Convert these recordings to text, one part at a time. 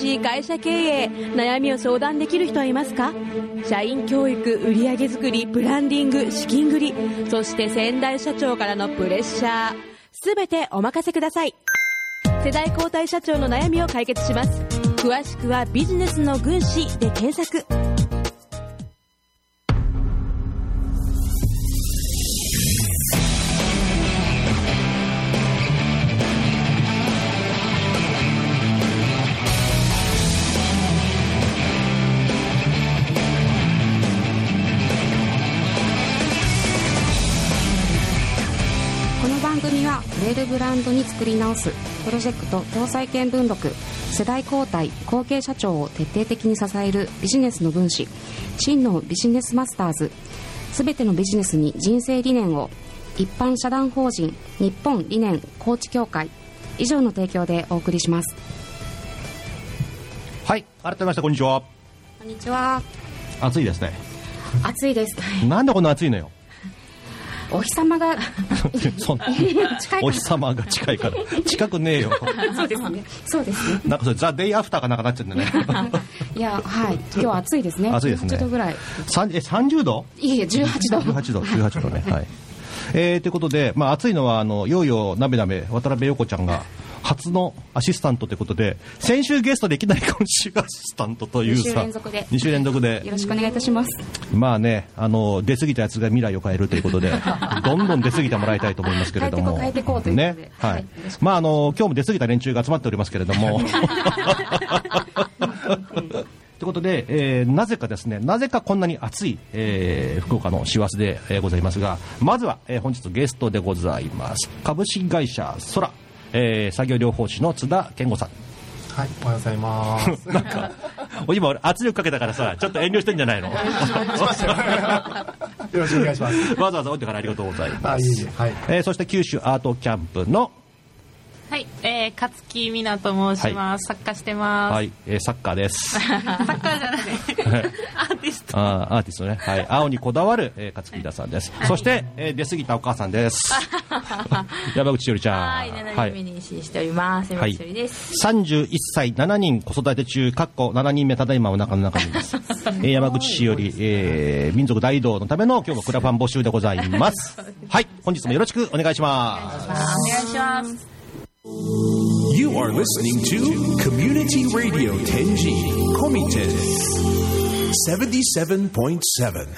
しい会社経営悩みを相談できる人はいますか？社員教育売上作りブランディング資金繰りそして先代社長からのプレッシャー。全てお任せください。世代交代社長の悩みを解決します。詳しくはビジネスの軍師で検索。ブランドに作り直す。プロジェクト共済見聞録。世代交代後継社長を徹底的に支える。ビジネスの分子。真のビジネスマスターズ。すべてのビジネスに人生理念を。一般社団法人。日本理念コーチ協会。以上の提供でお送りします。はい改めましてこんにちは。こんにちは。暑いですね。暑いです。なんでこんな暑いのよお日様が お日様が近いから。近くねえよ。そうですね。そうですね。なんかそれザ・デイ・アフターかなんかなっちゃってね。いやはい。今日は暑いですね。暑いですね。18度ぐらい。さんえ30度いえいえ18度。18度18度ね。はい。えー、ということで、まあ、暑いのはあのよいよなべなべ渡辺陽子ちゃんが初のアシスタントということで先週ゲストでいきなり今週アシスタントというさ二週連続で。2週連続で。よろしくお願いいたします。まあね、あの出過ぎたやつが未来を変えるということで、どんどん出過ぎてもらいたいと思いますけれども、変えてこうということで。ね、ははい。い、まああの今日も出過ぎた連中が集まっておりますけれども。ということで、えーなぜかですね、なぜかこんなに暑い、えー福岡の師走で、えーございますが、まずは、えー本日ゲストでございます。株式会社空、えー作業療法士の津田健吾さん。はい、おはようございます。なんか、今俺圧力かけたからさ、ちょっと遠慮してんじゃないの？よろしくお願いします。わざわざおいてからありがとうございます。えいえ、はい。えーそして九州アートキャンプの、はい、えー、勝木美奈と申します。作家してます。はい、えーサッカーです。サッカーじゃない。アーティスト。あーアーティストね。はい。青にこだわる、えー、勝木田さんです。そして、えー出過ぎたお母さんです。山口しおりちゃん。はい、7人目に妊娠しております。山口しおりです。31歳7人子育て中、かっこ7人目ただいまお腹の中にいます。えー山口しおり、えー民族大移動のための今日もクラファン募集でございます。はい。本日もよろしくお願いします。お願いします。You are listening to Community Radio Tenji Komite 77.7.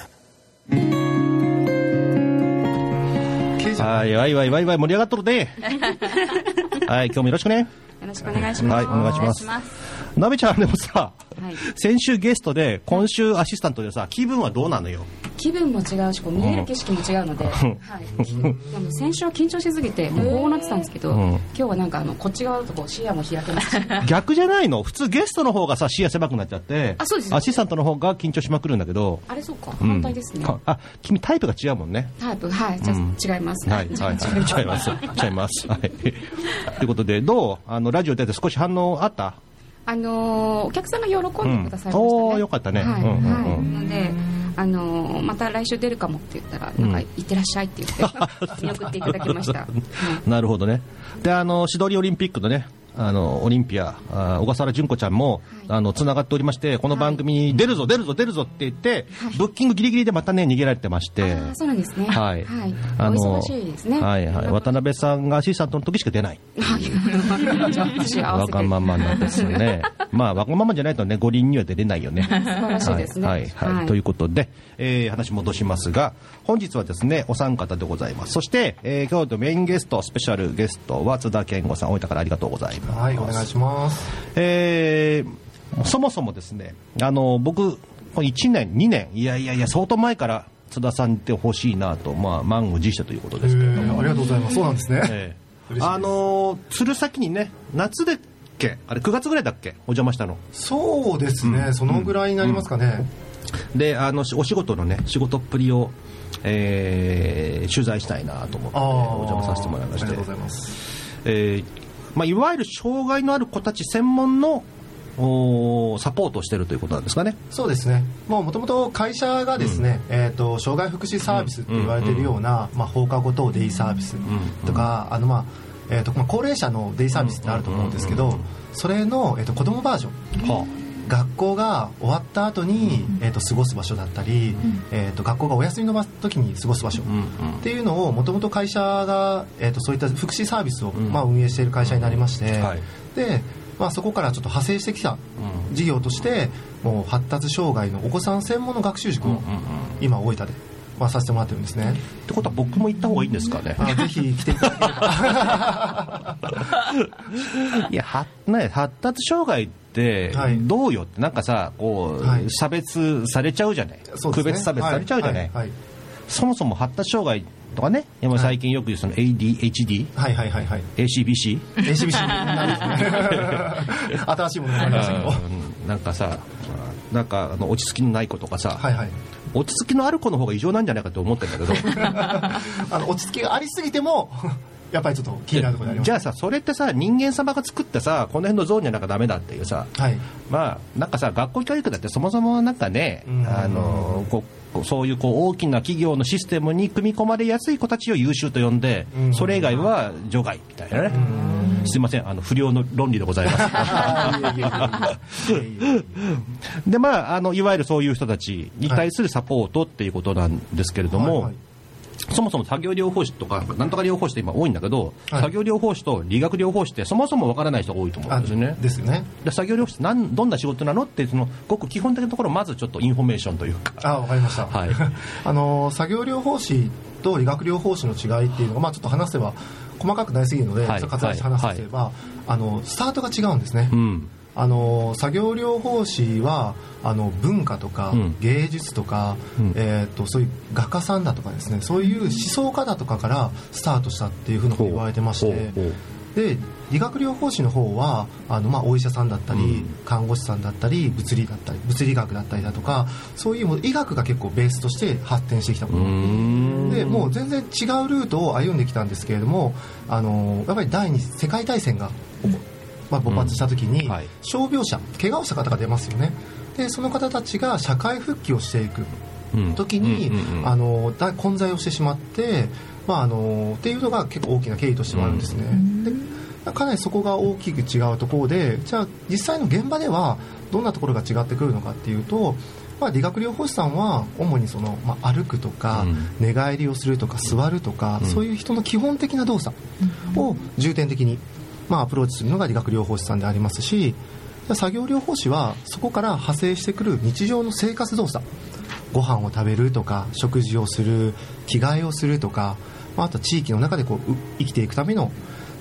はい、わいわいわいわい盛り上がっとるね。はい、今日もよろしくね。よろしくお願いしますはい、お願いします。なべちゃんでもさ、はい。先週ゲストで、今週アシスタントでさ、気分はどうなのよ？気分も違うしこう見える景色も違うので、はい、でも先週は緊張しすぎてもうこうなってたんですけど、うん。今日はなんかあのこっち側だとこう視野も開けます。し逆じゃないの？普通ゲストの方がさ、視野狭くなっちゃって、あそうです。アシスタントの方が緊張しまくるんだけど、あれそうかうん。反対ですね、かあ、君タイプが違うもんね。タイプはいじゃあ違います、はい、はい、はい、違います。違います。はい。ということで、どう？あの、ラジオ出て少し反応あった？あのーお客さんが喜んでくださいましたね、うん。よかったね。はい、なのであのーまた来週出るかもって言ったらなんかうん行ってらっしゃいって言って 見送っていただきました、はい。なるほどね。で、あの、シドリオリンピックのね、あの、オリンピア、あ小笠原純子ちゃんも、あの、つながっておりまして、この番組に出るぞ、出るぞ、出るぞって言って、ブッキングギリギリでまたね、逃げられてまして。そうなんですねはい。はい、あのはいはい。渡辺さんがアシスタントの時しか出ない。わがままなんですね。まあ、わがままじゃないとね、五輪には出れないよね。素晴らしいですねはい、はい、はい。ということで、えー、話戻しますが、本日はですね、お三方でございます。そして、えー、今日のメインゲスト、スペシャルゲストは津田健吾さん、大分からありがとうございます。はい、お願いします。えー、そもそもですね、あの、僕、この1年、2年、いやいやいや、相当前から津田さんって欲しいなと、まあ、満を持してということえですけれども。ー、ありがとうございます。そうなんですね。えあのー鶴先にね、夏でっけ、あれ9月ぐらいだっけ、お邪魔したの。そうですね、そのぐらいになりますかね。で、あの、しお仕事のね、仕事っぷりを、えー取材したいなと思って、お邪魔させてもらいましてありがとうございます。えーまあ、いわゆる障害のある子たち専門のおーサポートをしてるということなんですかね。そうですね。もうもともと会社がですね、えっ、と障害福祉サービスって言われているような、まあ放課後等デイサービスとか、あのまあ。えーとまあ、高齢者のデイサービスってあると思うんですけどそれの、えー、と子供バージョン。は学校が終わった後に、えー、と過ごす場所だったり、えー、と学校がお休みの時に過ごす場所。あうんうん。っていうのをもともと会社が、えー、とそういった福祉サービスを、ん。まあ、運営している会社になりまして、はい。で、まあ、そこからちょっと派生してきた事業としてもう発達障害のお子さん専門の学習塾を今大分で、まあ、させてもらってるんですね。ってことは僕も行った方がいいんですかね。あぜひ来ていただければいやは、ね、発達障害ってはい。どうよってなんかさこう、はい。差別されちゃうじゃない、ね。区別差別されちゃうじゃない。はい。そもそも発達障害とかね。今最近よく言うその ADHD、はいはいはいはい。ACBC ACBC 新しいものがありましたけど。うん。なんかさなんかあの落ち着きのない子とかさ、はいはい。落ち着きのある子の方が異常なんじゃないかと思ってるんだけど。あの落ち着きがありすぎてもやっぱりちょっと気になるところであります。じゃあさそれってさ人間様が作ったさこの辺のゾーンじゃなきゃダメだっていうさ。はい。まあなんかさ学校教育だってそもそもなんかね、うん。あのこうそういうこう大きな企業のシステムに組み込まれやすい子たちを優秀と呼んで、うん。それ以外は除外みたいなね、すいませんあの不良の論理でございます。でまああのいわゆるそういう人たちに対するサポートっていうことなんですけれども、はいはいそもそも作業療法士とかなんとか療法士って今多いんだけど、はい。作業療法士と理学療法士ってそもそもわからない人が多いと思うんですよね。ですよね。で作業療法士ってなんどんな仕事なのってそのごく基本的なところをまずちょっとインフォメーションというか。あわかりました、はい。あの作業療法士と理学療法士の違いっていうのが、まあ、ちょっと話せば細かくなりすぎるので、はい。ちょっと割愛して話せば、あのスタートが違うんですね、うんあの作業療法士はあの文化とかうん。芸術とか、うん。えー、とそういう画家さんだとかですねそういう思想家だとかからスタートしたっていうふうなことを言われてましてで理学療法士の方はあの、まあ、お医者さんだったり、うん。看護師さんだったり物理だったり物理学だったりだとかそういうもう医学が結構ベースとして発展してきたもうのん。でもう全然違うルートを歩んできたんですけれどもあのやっぱり第二次世界大戦が起こ、まあ、勃発した時に、傷病者怪我をした方が出ますよね。でその方たちが社会復帰をしていくうん。時に、あのだ混在をしてしまって、まあ、あのっていうのが結構大きな経緯としてもあるんですね、でかなりそこが大きく違うところでじゃあ実際の現場ではどんなところが違ってくるのかっていうと、まあ、理学療法士さんは主にその、まあ、歩くとか、うん。寝返りをするとか座るとか、うん。そういう人の基本的な動作を重点的に、まあ、アプローチするのが理学療法士さんでありますしじゃあ作業療法士はそこから派生してくる日常の生活動作ご飯を食べるとか食事をする着替えをするとか、まあ、あと地域の中でこうう生きていくための、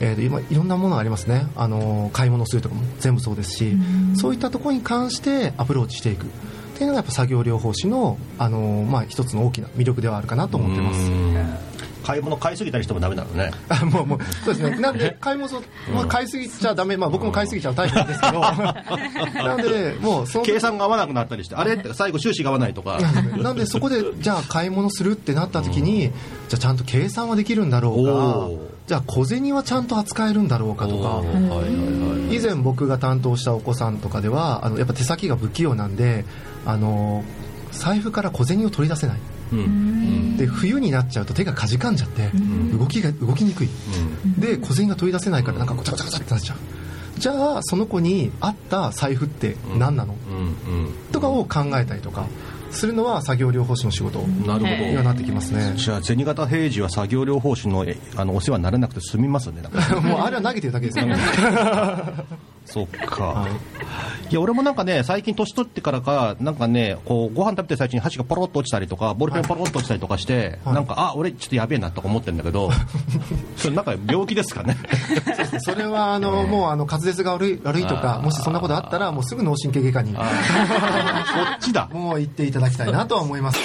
えーと今いろんなものがありますね、あのー買い物をするとかも全部そうですし、そういったところに関してアプローチしていく。っていうのがやっぱ作業療法士の、あのーまあ、一つの大きな魅力ではあるかなと思ってます。買い物買いすぎたりしてもダメなのね。あ もうもうそうですね。なんで買い物、まあ、買いすぎちゃダメ、まあ、僕も買いすぎちゃうタイプなんですけど。なのでもうその計算が合わなくなったりしてあれって最後収支が合わないとか。なんでそこでじゃあ買い物するってなった時に、じゃあちゃんと計算はできるんだろうおかー。じゃあ小銭はちゃんと扱えるんだろうかとか。以前僕が担当したお子さんとかではあのやっぱ手先が不器用なんであの財布から小銭を取り出せない。うんで冬になっちゃうと手がかじかんじゃって動きが動きにくい。で小銭が取り出せないからなんかこうチャカチャカチャってなっちゃう。じゃあその子に合った財布って何なの、とかを考えたりとかするのは作業療法士の仕事。なるほど。にはなってきますね。じゃあ銭形平次は作業療法士のえあのお世話にならなくて済みますね。もうあれは投げてるだけですよね そっか、い、や俺もなんかね最近年取ってからかなんかねこうご飯食べてる最中に箸がポロッと落ちたりとかボールペンポロッと落ちたりとかして、はい。なんかあ俺ちょっとやべえなとか思ってるんだけど それなんか病気ですかね？それはあのもうあの滑舌が悪い悪いとかもしそんなことあったらもうすぐ脳神経外科に。そっちだ。もう行っていただきたいなとは思います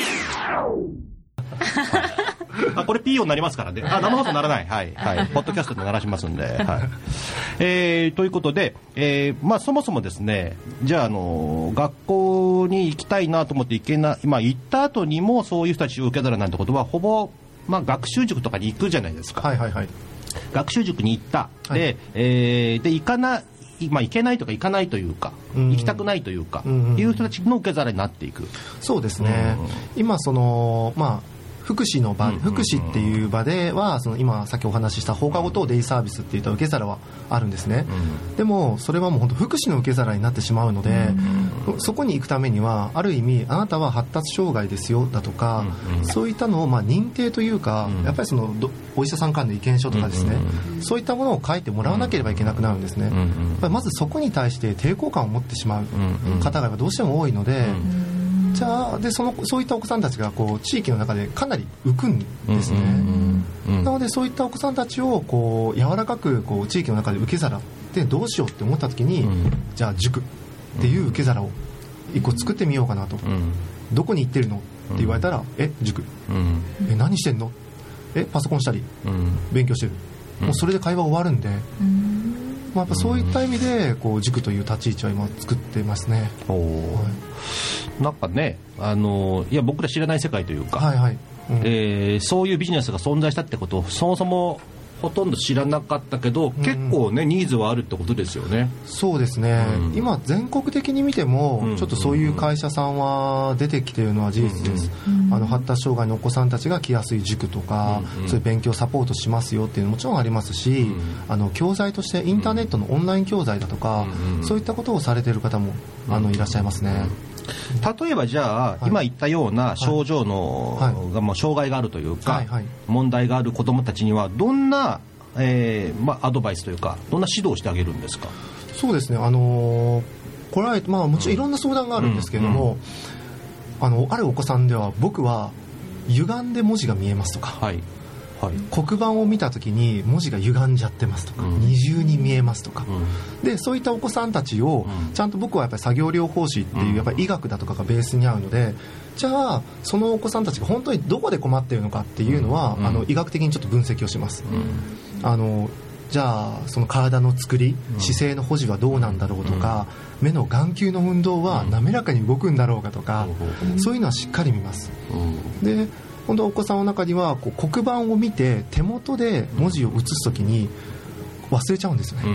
あこれ P 音になりますからね。あ、生放送ならない。はい。はい。ポッドキャストで鳴らしますんで。はい。えー、ということで、えー、まあそもそもですね、じゃあ、あの、学校に行きたいなと思って行けない、まあ行った後にもそういう人たちを受け皿なんてことは、ほぼ、まあ学習塾とかに行くじゃないですか。はいはいはい学習塾に行った。はいで、えー、で、行かない、まあ行けないとか行かないというか、うん行きたくないというか、うんうんいう人たちの受け皿になっていく。そうですね、今そのまあ福祉の場、福祉っていう場ではその今さっきお話しした放課後等デイサービスっていった受け皿はあるんですね、でもそれはもう本当福祉の受け皿になってしまうので、そこに行くためにはある意味あなたは発達障害ですよだとか、そういったのをまあ認定というか、やっぱりそのどお医者さんからの意見書とかですね、そういったものを書いてもらわなければいけなくなるんですね、やっぱりまずそこに対して抵抗感を持ってしまう方がどうしても多いので、じゃあでそのそういったお子さんたちがこう地域の中でかなり浮くんですね、なのでそういったお子さんたちをこう柔らかくこう地域の中で受け皿でどうしようって思った時に、じゃあ塾っていう受け皿を一個作ってみようかなと、どこに行ってるのって言われたら、え塾、え何してんの？えパソコンしたり、勉強してる、もうそれで会話終わるんで、まあ、やっぱそういった意味でこう塾という立ち位置は今作ってますね、はい、なんかねあのいや僕ら知らない世界というか、はいはい。うん、えー、そういうビジネスが存在したってことをそもそもほとんど知らなかったけど、結構ね、ニーズはあるってことですよね。そうですね、うん、今、全国的に見ても、ちょっとそういう会社さんは出てきているのは事実です、あの発達障害のお子さんたちが来やすい塾とか、そういう勉強サポートしますよっていうのももちろんありますし、あの教材としてインターネットのオンライン教材だとか、そういったことをされている方もあのいらっしゃいますね。例えばじゃあ、今言ったような症状の、がもう障害があるというか、問題がある子どもたちにはどんな、えーまあ、アドバイスというかどんな指導をしてあげるんですか？そうですね。あのー、これは、まあ、もちろんいろんな相談があるんですけれども、あのあるお子さんでは僕は歪んで文字が見えますとか、はいはい、黒板を見た時に文字が歪んじゃってますとか、うん、二重に見えますとか、うん、でそういったお子さんたちをちゃんと僕はやっぱり作業療法士っていうやっぱり医学だとかがベースにあるのでじゃあそのお子さんたちが本当にどこで困っているのかっていうのは、うん、あの医学的にちょっと分析をします。あのじゃあその体の作り、姿勢の保持はどうなんだろうとか、目の眼球の運動は滑らかに動くんだろうかとか、そういうのはしっかり見ます。で本当お子さんの中にはこう黒板を見て手元で文字を写す時に忘れちゃうんですよね、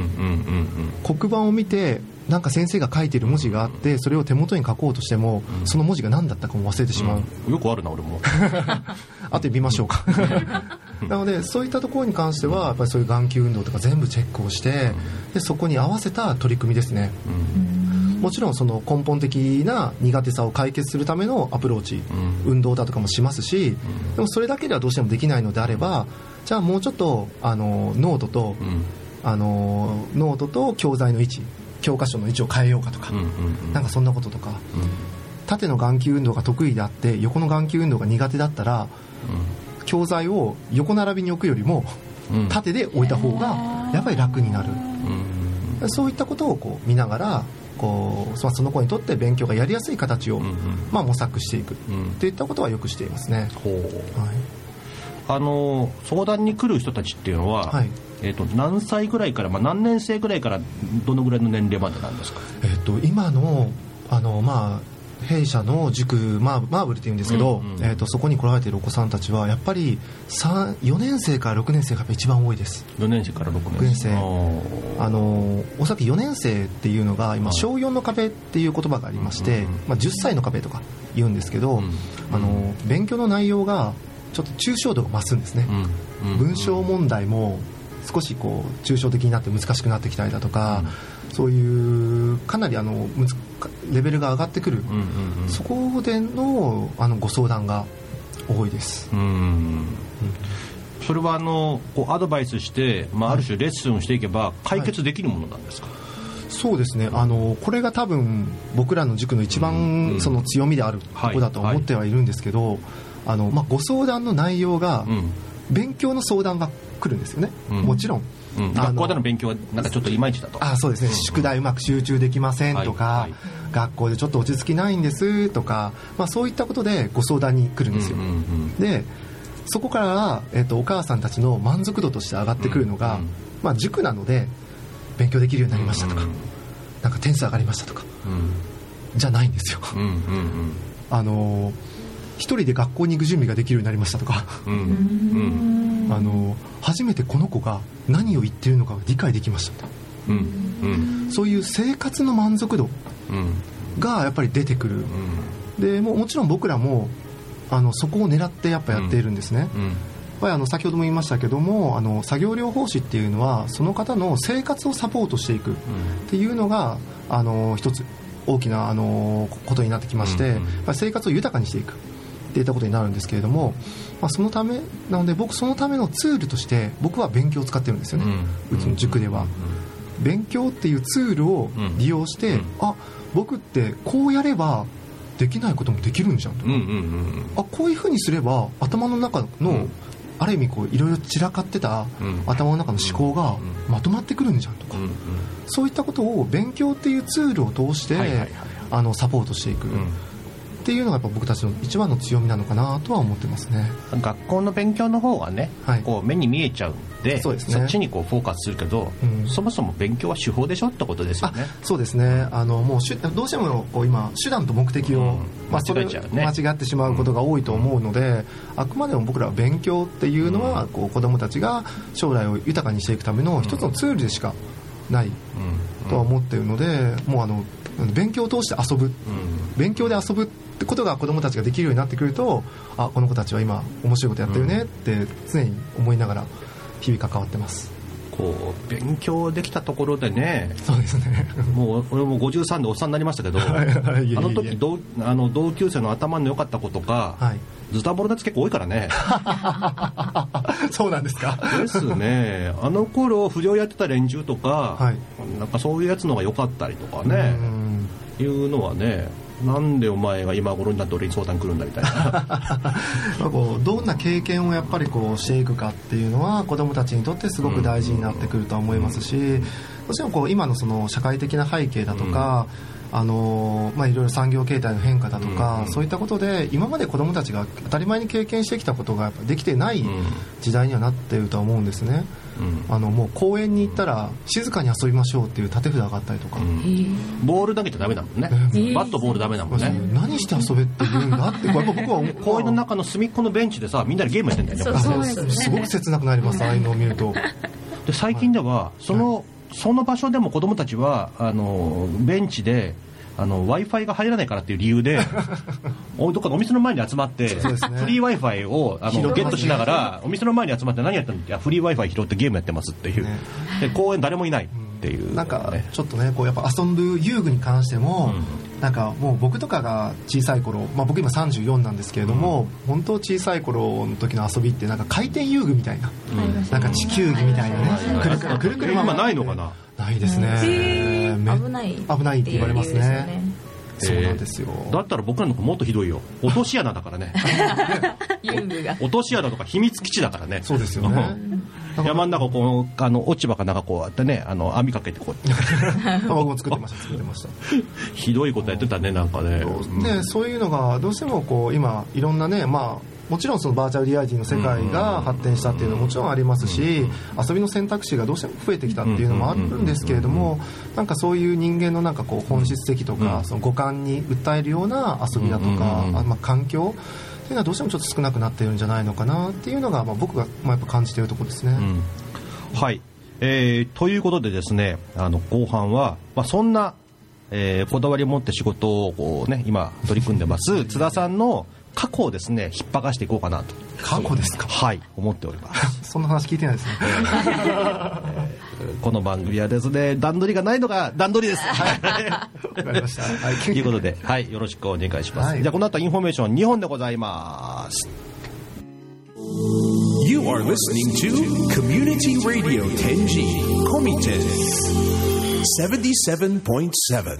黒板を見てなんか先生が書いてる文字があってそれを手元に書こうとしても、その文字が何だったかも忘れてしまう、うん、よくあるな俺も。あとで見ましょうか。なのでそういったところに関してはやっぱりそういう眼球運動とか全部チェックをしてでそこに合わせた取り組みですね、うんもちろんその根本的な苦手さを解決するためのアプローチ、うん、運動だとかもしますし、うん、でもそれだけではどうしてもできないのであればじゃあもうちょっとあのノートと、うん、あのノートと教材の位置教科書の位置を変えようかとか、なんかそんなこととか、縦の眼球運動が得意であって横の眼球運動が苦手だったら、教材を横並びに置くよりも縦で置いた方がやっぱり楽になる、そういったことをこう見ながらこうその子にとって勉強がやりやすい形を、うんうん、まあ、模索していく。といったことはよくしていますね。はい、あの相談に来る人たちっていうのは、はい、えーと、何歳ぐらいから、まあ、何年生ぐらいからどのぐらいの年齢までなんですか、えーと、今のあの、まあ弊社の塾、まあ、マーブルっていうんですけど、うんうん、えーと、そこに来られているお子さんたちはやっぱり4年生から6年生が一番多いです。4年生から6年生。あのおそらく4年生っていうのが今小4の壁っていう言葉がありまして、まあ、10歳の壁とか言うんですけど、あの勉強の内容がちょっと抽象度が増すんですね、文章問題も少しこう抽象的になって難しくなってきたりだとか、そういうかなりあのレベルが上がってくる、うんうんうん、そこでのあのご相談が多いです。うんうんそれはあのこうアドバイスして、まあ、ある種レッスンをしていけば解決できるものなんですか、はいそうですね。あのこれが多分僕らの塾の一番その強みであるとこだと思ってはいるんですけど、あのまあ、ご相談の内容が勉強の相談が来るんですよね、うん、もちろんうん、学校での勉強はなんかちょっといまいちだと。あそうですね、うん、宿題うまく集中できませんとか、はい。はい、学校でちょっと落ち着きないんですとか、まあ、そういったことでご相談に来るんですよ、うんうんうん、でそこから、えーと、お母さんたちの満足度として上がってくるのが、うんうん、まあ、塾なので勉強できるようになりましたとか、うんうん、なんか点数上がりましたとか、うん、じゃないんですよ、うんうんうん、あのー一人で学校に行く準備ができるようになりましたとか、うんうん、あの初めてこの子が何を言ってるのか理解できましたと、うん、そういう生活の満足度がやっぱり出てくる、でももちろん僕らもあのそこを狙ってやっぱやっているんですね、ぱりあの先ほども言いましたけどもあの作業療法士っていうのはその方の生活をサポートしていくっていうのがあの一つ大きなあのことになってきまして、生活を豊かにしていくっていったことになるんですけれども、まあ、そのためなので僕そのためのツールとして僕は勉強を使ってるんですよね、うちの塾では、勉強っていうツールを利用して、うん。あ僕ってこうやればできないこともできるんじゃんと。か、うんうんうん。あこういうふうにすれば頭の中の、うん。ある意味こういろいろ散らかってたうん。頭の中の思考がうん。まとまってくるんじゃんとか、うんそういったことを勉強っていうツールを通して、はいはいはい。あのサポートしていく、うんっていうのがやっぱ僕たちの一番の強みなのかなとは思ってますね。学校の勉強の方がね、はい。こう目に見えちゃうんでそうですね。っちにこうフォーカスするけど、うん。そもそも勉強は手法でしょってことですよあねそうですね。あのもうどうしてもこう今手段と目的を、うん。まあ、それ間違えちゃうね。間違ってしまうことが多いと思うので、あくまでも僕らは勉強っていうのは、こう子どもたちが将来を豊かにしていくための一つのツールでしかないうん。とは思っているので、もうあの勉強を通して遊ぶ。うん。勉強で遊ぶってことが子どもたちができるようになってくるとあこの子たちは今面白いことやってるねって常に思いながら日々関わってます。こう勉強できたところでね。そうですね。もう俺も53でおっさんになりましたけど あの時同あの同級生の頭の良かった子とか、はい。ズタボロのやつ結構多いからね。そうなんですか。ですね。あの頃不良やってた連中とか、はい。なんかそういうやつの方が良かったりとかうねん。いうのはねなんでお前が今頃になって俺に相談来るんだみたいな。まあこうどんな経験をやっぱりこうしていくかっていうのは子どもたちにとってすごく大事になってくるとは思いますしどうしてもこう今のその社会的な背景だとか、あのまあ、いろいろ産業形態の変化だとか、うん。そういったことで今まで子どもたちが当たり前に経験してきたことがやっぱできてないん。時代にはなっているとは思うんですね、うんあのもう公園に行ったら静かに遊びましょうっていう立て札があったりとか、ボール投げちゃダメだもんね、バットボールダメだもんね、何して遊べって言うんだってやっぱ僕は思う。公園の中の隅っこのベンチでさみんなでゲームやってんだよねすごく切なくなりますああいうのを見ると。で最近ではその,、その場所でも子供たちはあのベンチで w i f i が入らないからっていう理由で おどっかのお店の前に集まって、そうですね。フリー w i f i をあのゲットしながらお店の前に集まって何やってんのいやフリー w i f i 拾ってゲームやってますっていう、ねで公園誰もいないっていう、なんかねちょっとねこうやっぱ遊ぶ遊具に関しても、なんかもう僕とかが小さい頃、まあ、僕今34なんですけれども、本当小さい頃の時の遊びってなん。か回転遊具みたいな、なんか地球儀みたいなねくるくるくるくる今回ってないのかなないですね、め危ない危ないって言われますっていう理由ですよね。そうなんですよ、だったら僕らの子もっとひどいよ。落とし穴だからね。落とし穴とか秘密基地だからね。そうですよね。山の中こうあの落ち葉かなんかこうやってねあの網かけてこう。僕も作ってました作ってました。ひどいことやってたねなんかね。でそういうのがどうしてもこう今いろんなねまあもちろんそのバーチャルリアリティの世界が発展したっていうのはもちろんありますし遊びの選択肢がどうしても増えてきたっていうのもあるんですけれどもなんかそういう人間のなんかこう本質的とかその五感に訴えるような遊びだとかあまあ環境っていうのはどうしてもちょっと少なくなってるんじゃないのかなっていうのがまあ僕がまあやっぱ感じているところですね。うん。はい、えーということでですねあの後半は、まあ、そんな、えーこだわりを持って仕事をこう、ね、今取り組んでます津田さんの過去をですね引っ張かしていこうかなと過去ですか？はい思っております そんな話聞いてないですね。この番組はですね段取りがないのが段取りですはい わかりました。はいということで、はい、よろしくお願いします。はいじゃあ、この後インフォメーション2本でございます。You are listening to Community Radio Tenjin コミてん 77.7.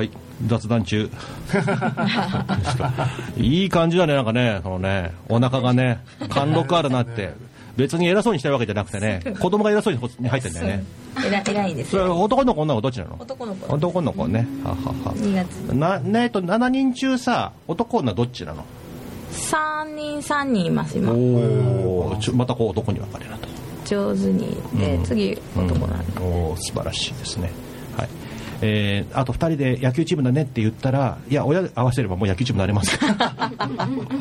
はい、雑談中。いい感じだね、なんかね、そのね、お腹がね、貫禄あるなって。別に偉そうにしてるわけじゃなくてね、子供が偉そうに入ってんだよね。偉いです男の子、女の子どっちなの？男の子。男の子ね。ははは。2月。な、ねえっと、7人中さ、男女どっちなの？3人3人います今。おお、またこう男に分かれると。上手にで、うん。次男なんで、うん。おー素晴らしいですね、はいえーあと2人で野球チームだねって言ったらいや親合わせればもう野球チームになれますから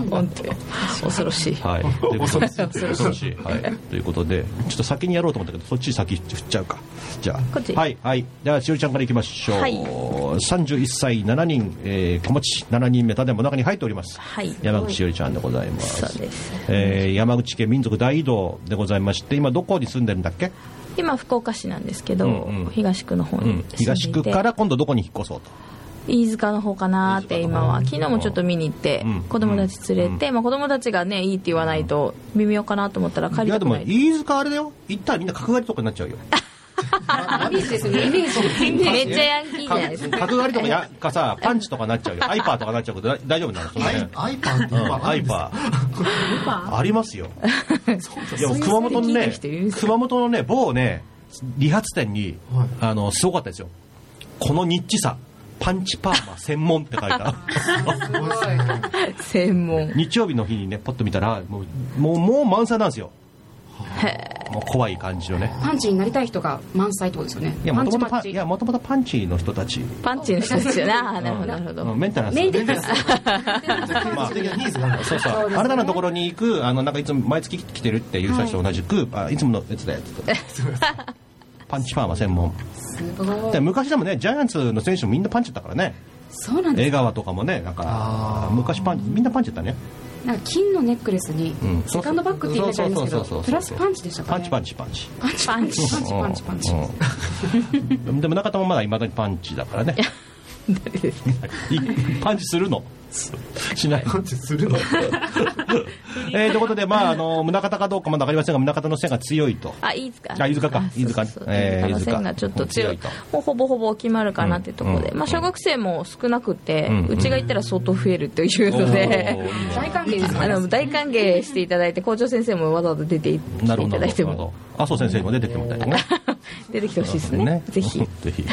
本当に。恐ろしい。はい恐ろしい、はい、ということでちょっと先にやろうと思ったけどそっち先振っちゃうか。じゃこっち。あはいはい。じゃあしおりちゃんからいきましょう、はい。31歳7人、えー、子持ち7人目ただいま中に入っております、はい。山口しおりちゃんでございます。そうです。えー山口県民族大移動でございまして今どこに住んでるんだっけ、今福岡市なんですけど、うんうん東区の方うんに住ん。東区から今度どこに引っ越そうと？飯塚の方かなって今は。昨日もちょっと見に行ってうん。子供たち連れて、まあ、子供たちがねいいって言わないと微妙かなと思ったら帰いやでも飯塚あれだよ。行ったらみんな角刈りとかになっちゃうよ イメージですね。イメージ。めっちゃヤンキーじゃないですか。角刈りとかやかさ パンチとかなっちゃうよ。アイパーとかなっちゃうけど大大丈夫なの？そのアイ辺。アイパーってうんいうかアイパー。ありますよ。いや熊本のね熊本のね某ね理髪店に、はい。あのすごかったですよ。このニッチさパンチパーマ専門って書いた。専門。日曜日の日にねポッと見たらもうもうもう満載なんですよもう怖い感じのね。パンチになりたい人が満載ってことですよね。いやもともとパンいやもともとパンチの人たち。パンチの人ですよねあーなるほどなるほど、うん。メンテナンス。メンテナンス。まあニーズがあるんですそうそう、あなたのところに行くあのなんかいつも毎月来てるっていう人たちと同じく、い、あいつものやつだよってパンチパーマ専門。すごい。で昔でもねジャイアンツの選手もみんなパンチだったからね。そうなんです江川とかもねなんか昔パンチみんなパンチだったねなんか金のネックレスにセカンドバッグって言ってたんですけどプラスパンチでしたか、ね、パンチパンチパンチ。パンチパンチ。パンチパンチでも中田もまだいまだにパンチだからね パンチするの？しない。パンチするの？えーということで、まあ、あの宗像かどうかまだ分かりませんが宗像の線が強いと。あ飯塚。あ飯塚か。飯塚ね。そうそうえー飯塚。の線がちょっと強い。飯塚もうほぼほぼ決まるかなっていうところで、うん。まあ、小学生も少なくて、ううん。ちが行ったら相当増えるというのでおーいいね。大歓迎ですあの大歓迎していただいて校長先生もわざわざ出ていなるほどただいても。なるほど麻生先生にも出てきてもらいたいね出てきてほしいですね。ぜひ。ぜひ。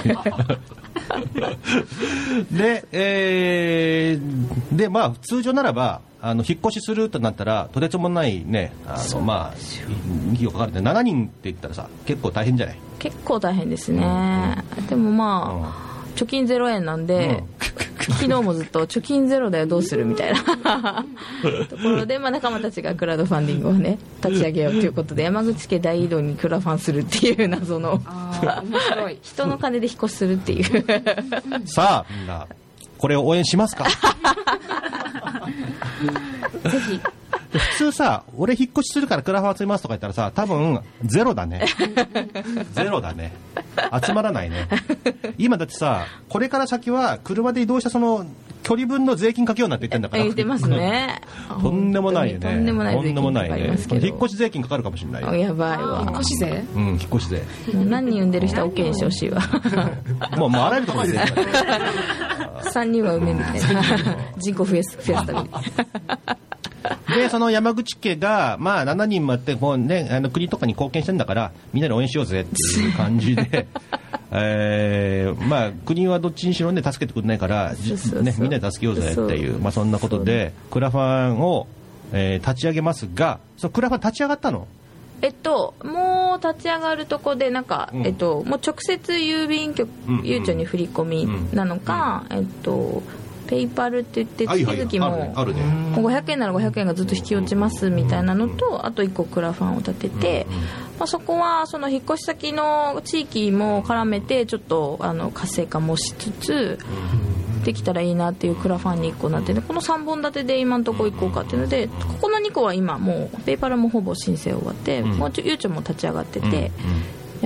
で、えーでまあ通常ならばあの引っ越しするとなったらとてつもないねあのまあ費用かかるね7人って言ったらさ結構大変じゃない？結構大変ですね、でもまあ、貯金0円なんで、昨日もずっと貯金ゼロだよどうするみたいな。ところで、まあ、仲間たちがクラウドファンディングをね立ち上げようということで山口県大移動にクラファンするっていう謎の。ああ面白い。人の金で引っ越しするっていう。さあみんなこれを応援しますか？ぜひ普通さ俺引っ越しするからクラファン集めますとか言ったらさ多分ゼロだね。ゼロだね。集まらないね。今だってさこれから先は車で移動したその距離分の税金かけようなんて言ってんだから。言ってますね。とんでもないよね。とんでもないとんでもない税金かかりねますけど。引っ越し税金かかるかもしれないよ。やばいわ。引っ越し税？うん引っ越し税。何人産んでる人は OK にしてほしいわ。もうもうあらゆるところで税金かかる3人は産めみたいな人口増やす増やすためにでその山口家が、まあ、7人もあってこう、ね、あの国とかに貢献してんだからみんなで応援しようぜっていう感じで、えーまあ、国はどっちにしろ、ね、助けてくれないから、ね、みんなで助けようぜっていう、まあ、そんなことでクラファンを、えー立ち上げますがそのクラファン立ち上がったの？えっと、もう立ち上がるとこでなんか、うん。えっと、もう直接郵便局、うんゆうちょに振り込みなのか、えっと、ペイパルって言って月々も、あるね。あるね。もう500円なら500円がずっと引き落ちますみたいなのとあと1個クラファンを立てて、まあ、そこはその引っ越し先の地域も絡めてちょっとあの活性化もしつつできたらいいなっていうクラファンに1個なっててこの3本立てで今のところ行こうかっていうのでここの2個は今もうペイパルもほぼ申請終わって、ん。もうちょゆうちょも立ち上がってて。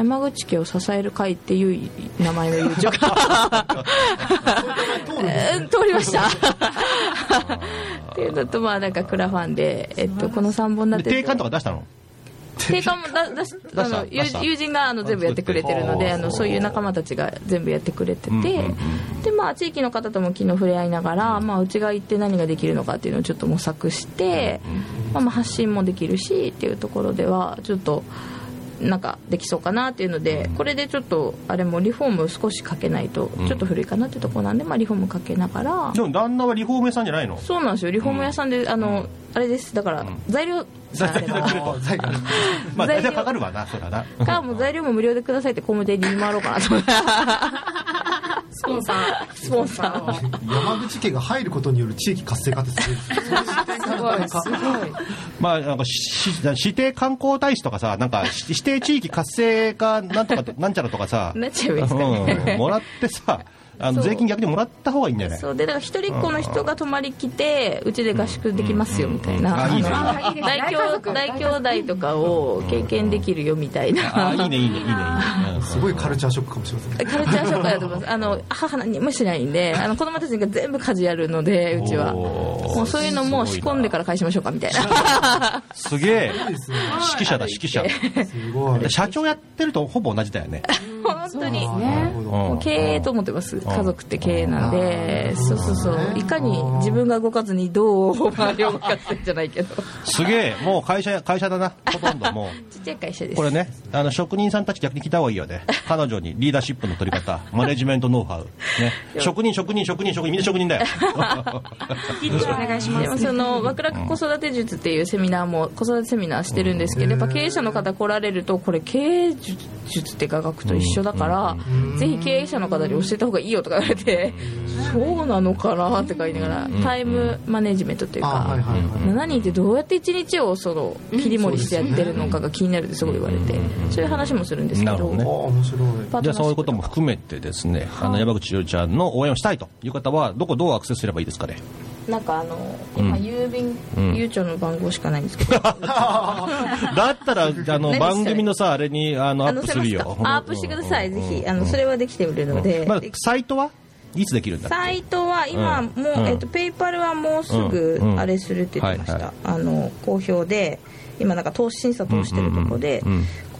山口家を支える会っていう名前のゆうちょがう ん通りました。っていうのとまあなんかクラファンで、えっと、この3本立てで定款とか出したの？定款もだ出しあの。友人があの全部やってくれてるのでああのそういう仲間たちが全部やってくれてて、うんうんうんでまあ地域の方とも昨日触れ合いながら、まあ、うちが行って何ができるのかっていうのをちょっと模索して、まあ、まあ発信もできるしっていうところではちょっと。なんかできそうかなっていうので、これでちょっとあれもリフォーム少しかけないとちょっと古いかなっていうところなんで、まあ、リフォームかけながら。でも旦那はリフォーム屋さんじゃないの？そうなんですよ。リフォーム屋さんで、あのあれです。だから材料さえあれば最後にまあ大材料。体かかるわなそらな。かもう材料も無料でくださいって工務店に回ろうかなと思ってスポンサー。スポンサー山口家が入ることによる地域活性化ってすごいですね。そうい。まあなんかし指定観光大使とかさなんかし指定地域活性化なんとかなんちゃらとかさ。なっちゃうんですかね。うん。もらってさあの税金逆にもらった方がいいんじゃないそう。でだから一人っ子の人が泊まり来てうちで合宿できますよみたいな、大兄弟大兄弟とかを経験できるよみたいな、あいいねいいねいいねいいね、うん。すごいカルチャーショックかもしれませんね。カルチャーショックだと思いますあの母何もしないんであの子供たちが全部家事やるのでうちは。もうそういうのも仕込んでから返しましょうかみたいな。すげえ。指揮者だ指揮者。すごい。社長やってるとほぼ同じだよね 本当に。なるほどもう経営と思ってます。家族って経営なんで。そうそうそう。いかに自分が動かずにどう周りを動かすんじゃないけど。すげえ。もう会社会社だな。ほとんどもう。ちっちゃい会社です。これねあの職人さんたち逆に聞いた方がいいよね。彼女にリーダーシップの取り方。マネジメントノウハウ、ね、職人職人職人職人。みんな職人だよ。お願いします。でもその楽々子育て術っていうセミナーも子育てセミナーしてるんですけどやっぱ経営者の方来られるとこれ経営術って科学と一緒だからぜひ経営者の方に教えた方がいいよとか言われてそうなのかなって書いながらタイムマネジメントっていうあはいかはいはい。7人ってどうやって1日をその切り盛りしてやってるのかが気になるってすごい言われてそういう話もするんですけど。どね。じゃあそういうことも含めてですねあの山口千代ちゃんの応援をしたいという方はどこどうアクセスすればいいですかね？なんかあの今郵便うん。郵長の番号しかないんですけど。だったらあの何番組のさあれにあのアあップするよ。アップしてください、ぜひ。あのそれはできているので、まあ、サイトはいつできるんだサイトは今、うん。もう、うん。えっと、ペイパルはもうすぐあれするって言ってました、あの好評で今なんか投資審査通してるとこで、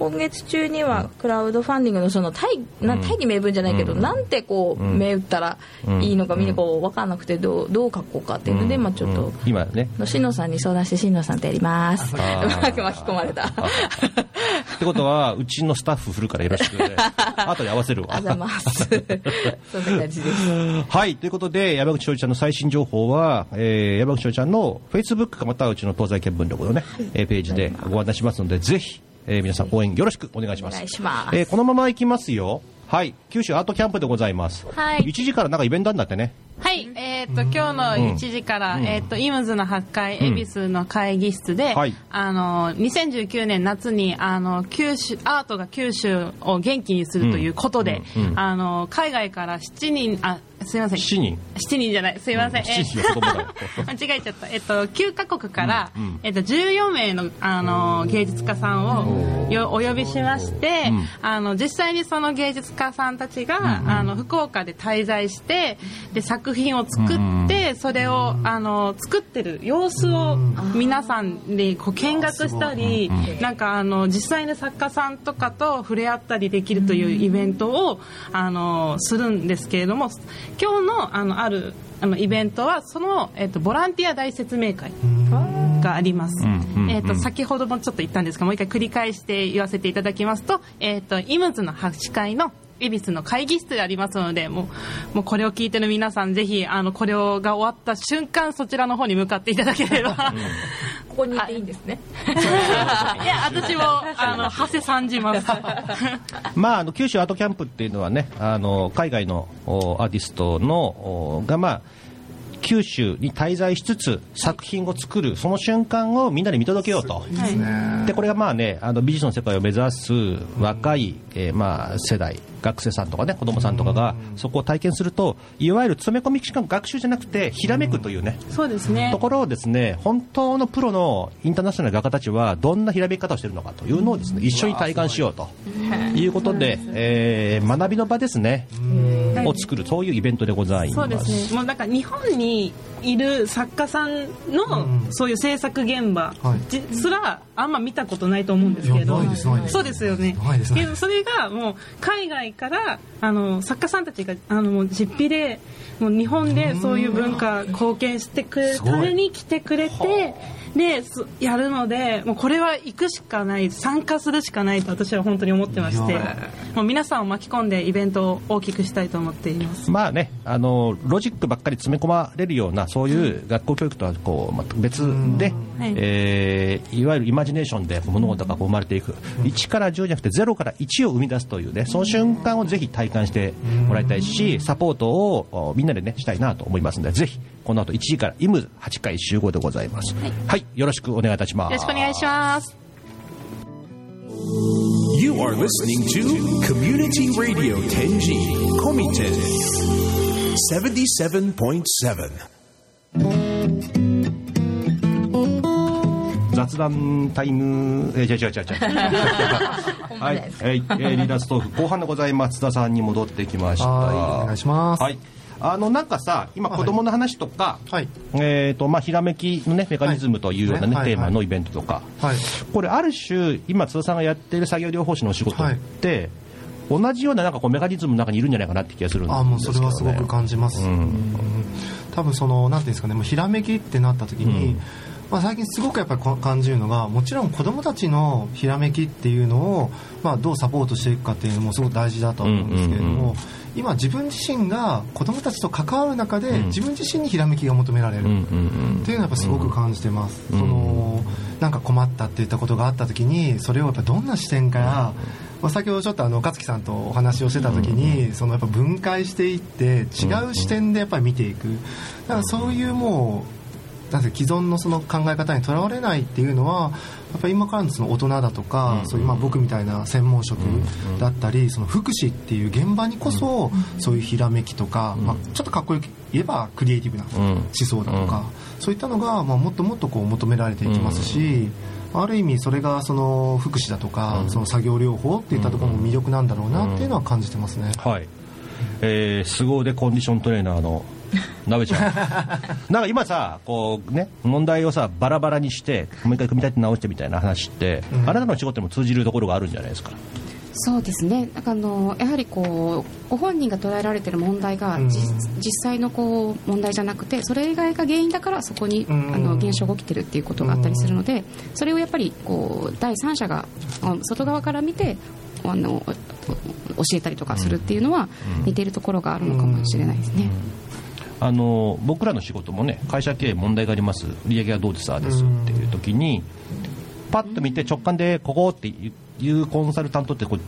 今月中にはクラウドファンディングのその大な大義名分じゃないけど、なんてこう、銘打ったらいいのかみんなこう分かんなくてどうどう書こうかっていうので、まあ、ちょっと、うん。今ね。のしのさんに相談してしのさんとやります。うまく巻き込まれた。ってことはうちのスタッフ振るからよろしくね。後で合わせるわ。あざます。そんな感じです。はい。ということで、山口翔ちゃんの最新情報は、えー、山口翔ちゃんの Facebook かまたはうちの東西見聞録のね、えーページでご案内しますので、ぜひ、えー皆さん応援よろしくお願いします。お願いします。えーこのまま行きますよ。はい。九州アートキャンプでございます。はい。1時からなんかイベントあんだってね。はい、えっ、と、今日の1時から、えっ、と、イムズの8階、うん。恵比寿の会議室で、はい。あの、2019年夏に、あの、九州、アートが九州を元気にするということで、うん。うん。あの、海外から7人、あ、すいません。7人。7人じゃない、すいません。7人は子供だよ。間違えちゃった。えっと、9カ国から、うんうんえっと、14名の、あの、芸術家さんをよお呼びしまして、うんあの、実際にその芸術家さんたちが、あの、福岡で滞在して、で、作品を作って、それを、あの、作ってる様子を皆さんでこう見学したり、なんか、あの、実際の作家さんとかと触れ合ったりできるというイベントを、あの、するんですけれども、今日の、あの、ある、あのイベントはその、えっとボランティア大説明会があります、えっと先ほどもちょっと言ったんですがもう一回繰り返して言わせていただきますと,、えっとイムズの8階の恵比寿の会議室でありますのでもうもうこれを聞いてる皆さんぜひあのこれが終わった瞬間そちらの方に向かっていただければ、ここにいていいんですね。い。や私もあの馳せ参じます。まあ、あの九州アートキャンプっていうのはね、あの海外のおアーティストのおが、まあ、九州に滞在しつつ作品を作るその瞬間をみんなで見届けようと。でこれがまあねあの美術の世界を目指す若い、えーまあ世代学生さんとかね子供さんとかがそこを体験するといわゆる詰め込み期間学習じゃなくてひらめくというねそうですね。ところをですね本当のプロのインターナショナル画家たちはどんなひらめき方をしているのかというのをですね一緒に体感しようということで、えー学びの場ですねを作るそういうイベントでございそうます。ですね。もうなんか日本にいる作家さんのそういう制作現場はい。じすらあんま見たことないと思うんですけど。いやないですないです。そうですよね。それがもう海外からあの作家さんたちがあのもう実費でもう日本でそういう文化貢献してくれるために来てくれてですやるのでもうこれは行くしかない参加するしかないと私は本当に思ってましてもう皆さんを巻き込んでイベントを大きくしたいと思っています。まあね、あのロジックばっかり詰め込まれるようなそういう学校教育とはこう全く別で、はい。えーいわゆるイマジネーションで物事がこう生まれていく、1から10じゃなくて0から1を生み出すというねその瞬間をぜひ体感してもらいたいしサポートをおみんなでねしたいなと思いますのでぜひこの後1時からイム8回集合でございます、はい、よろしくお願いいたしますよろしくお願いします。You are listening to Community Radio Tenji Komiten 77.7. 雑談タイム、えー、違う違う違う違う。はい、えー、えーリーダーストーク後半でございます。津田さんに戻ってきました。はいお願いしますはい。あのなんかさ今子供の話とか、はい。えっ、とまあひらめきのねメカニズムとい。うようなね、はい。テーマのイベントとか、はい。これある種今津田さんがやっている作業療法士のお仕事って、同じようななんかこうメカニズムの中にいるんじゃないかなって気がするんですけど、ね。あもうそれはすごく感じます、うん。うん。多分そのなんていうんですかねもうひらめきってなった時に、うんまあ、最近すごくやっぱりこ感じるのがもちろん子どもたちのひらめきっていうのを、まあ、どうサポートしていくかっていうのもすごく大事だとは思うんですけれども、うんうんうん。今自分自身が子どもたちと関わる中で、うん。自分自身にひらめきが求められる、うんうんうん。っていうのはやっぱすごく感じてます、うんそのなんか困ったっていったことがあった時にそれをやっぱどんな視点から、まあ、先ほどちょっとあの勝木さんとお話をしてた時に、そのやっぱ分解していって違う視点でやっぱり見ていく。だからそういうもうなんて既存のその考え方にとらわれないっていうのはやっぱり今からのその大人だとか、うん。そういうまあ僕みたいな専門職だったり、その福祉っていう現場にこそ、そういうひらめきとか、まあ、ちょっとかっこよく言えばクリエイティブなうん。思想だとか、そういったのが、まあ、もっともっとこう求められていきますし、ある意味それがその福祉だとか、うん。その作業療法っていったところも魅力なんだろうなっていうのは感じてますね。はい。えー、凄腕コンディショントレーナーのなべちゃん。なんか今さ、こうね、問題をさ、バラバラにして、もう一回組み立てて直してみたいな話って、うん。あなたの仕事にも通じるところがあるんじゃないですか？そうですね。なんかあのやはりこうご本人が捉えられている問題が、うん。じ実際のこう問題じゃなくてそれ以外が原因だからそこに、うん。あの現象が起きてるっていうことがあったりするのでそれをやっぱりこう第三者が外側から見てあの教えたりとかするっていうのは似ているところがあるのかもしれないですね。あの僕らの仕事もね会社経営問題があります。売上がどうですああですっていう時にパッと見て直感でここっていうコンサルタントってこう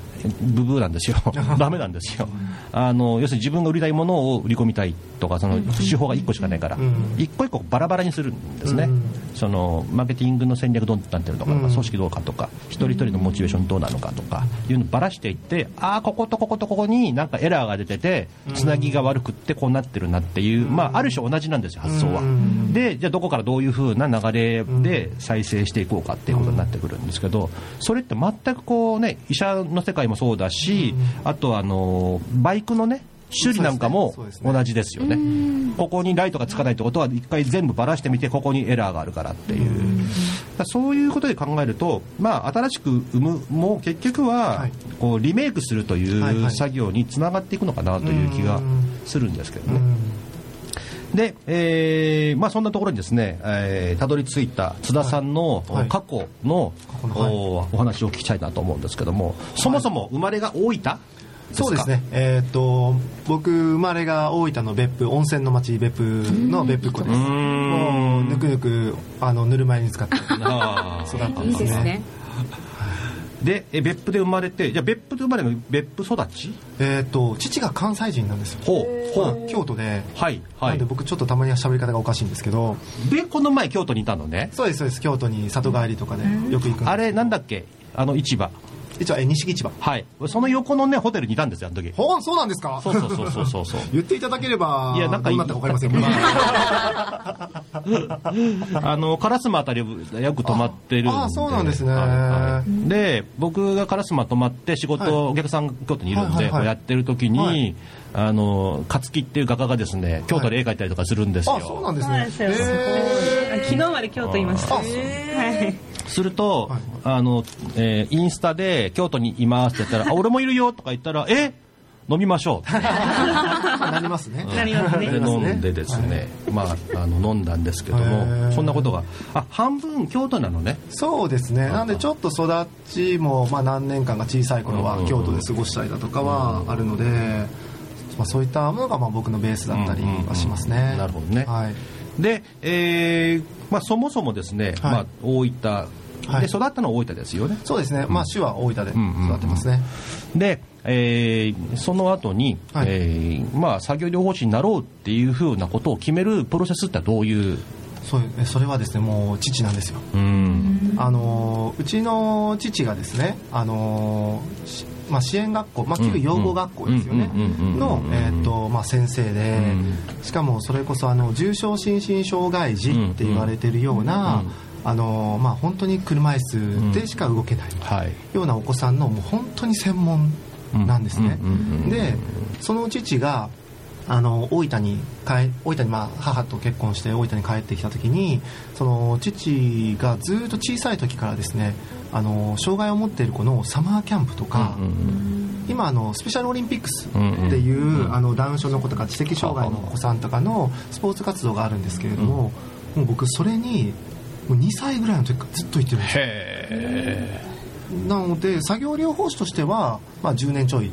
ブブーなんですよ。ダメなんですよ。あの要するに自分が売りたいものを売り込みたいとかその手法が1個しかないからうん。一個一個バラバラにするんですね。うん。そのマーケティングの戦略どうなってるのかとかうん。組織どうかとか一人一人のモチベーションどうなのかとかいうのをばらしていってああこことこことここになんかエラーが出ててつなぎが悪くってこうなってるなっていうまあある種同じなんですよ発想は。うん。でじゃあどこからどういうふうな流れで再生していこうかっていうことになってくるんですけどそれって全くこうね医者の世界もそうだしあとはあのバイクのね修理なんかも同じですよね。ここにライトがつかないってことは一回全部ばらしてみてここにエラーがあるからっていう。そういうことで考えるとまあ新しく生むも結局ははい。こうリメイクするとはいいうはい作業につながっていくのかなという気がするんですけどね。で、えーまあ、そんなところにですね、えーたどり着いた津田さんの、はい。過去のおお話を聞きたいなと思うんですけどもそもそも生まれが大分？そうですね、えーっと僕生まれが大分の別府温泉の町別府の別府湖です。もうぬくぬくあのぬるま湯に使って育ったんいいですね。でえ別府で生まれてじゃあ別府で生まれの別府育ち？えーっと父が関西人なんですよ。ほう。ほう。京都で。はいはい。なんで僕ちょっとたまには喋り方がおかしいんですけど。でこの前京都にいたのね。そうですそうです。京都に里帰りとかでよく行くんですあれなんだっけ？あの市場一応え西木市場。はい。その横のねホテルにいたんですよあの時。ほんそうなんですか？そうそうそうそうそう。そ う言っていただければいやなんかどうなったか分かりませんけど、あの烏丸あたりよく泊まってるんで。ああそうなんですね。で僕が烏丸泊まって仕事、はいお客さん京都にいるんで、やってる時に、はい。あの勝木っていう画家がですね京都で絵描いたりとかするんですよ、あそうなんですね。昨日まで京都いました。はい。すると、はいあのえーインスタで京都にいますって言ったらあ俺もいるよとか言ったらえ？飲みましょう。なりますね。なりますね。で飲んでですね、まあ、あの飲んだんですけどへもー。そんなことが。あ半分京都なのね。そうですね。なんでちょっと育ちも、まあ、何年間か小さい頃は京都で過ごしたりだとかはあるので、まあ、そういったものがまあ僕のベースだったりはしますね、なるほどね。はい。で、えーまあ、そもそもですね、はい。まあ、大分はいで育ったのは大分ですよね、そうですね、まあ市は大分でうんうんうん。育ってますね、で、えーその後に、はい。えーまあ、作業療法士になろうっていうふうなことを決めるプロセスってどういう？そうえそれはですねもう父なんですよ。うん。あのうちの父がですねあのしまあ、支援学校、まあ、旧養護学校ですよね。うんうんうんうんの、えーとまあ、先生でうん。しかもそれこそあの重症心身障害児って言われてるような、うんあのまあ、本当に車椅子でしか動けないはい。ようなお子さんのもう本当に専門なんですね。でその父があの大分に帰大分に、まあ、母と結婚して大分に帰ってきた時にその父がずっと小さい時からですねあの障害を持っている子のサマーキャンプとか、今あのスペシャルオリンピックスってうんいう、うん。あのダウン症の子とか知的障害のお子さんとかのスポーツ活動があるんですけれども、もう僕それにもう2歳ぐらいの時からずっと行ってるんですよ。へなので作業療法士としては、まあ、10年ちょい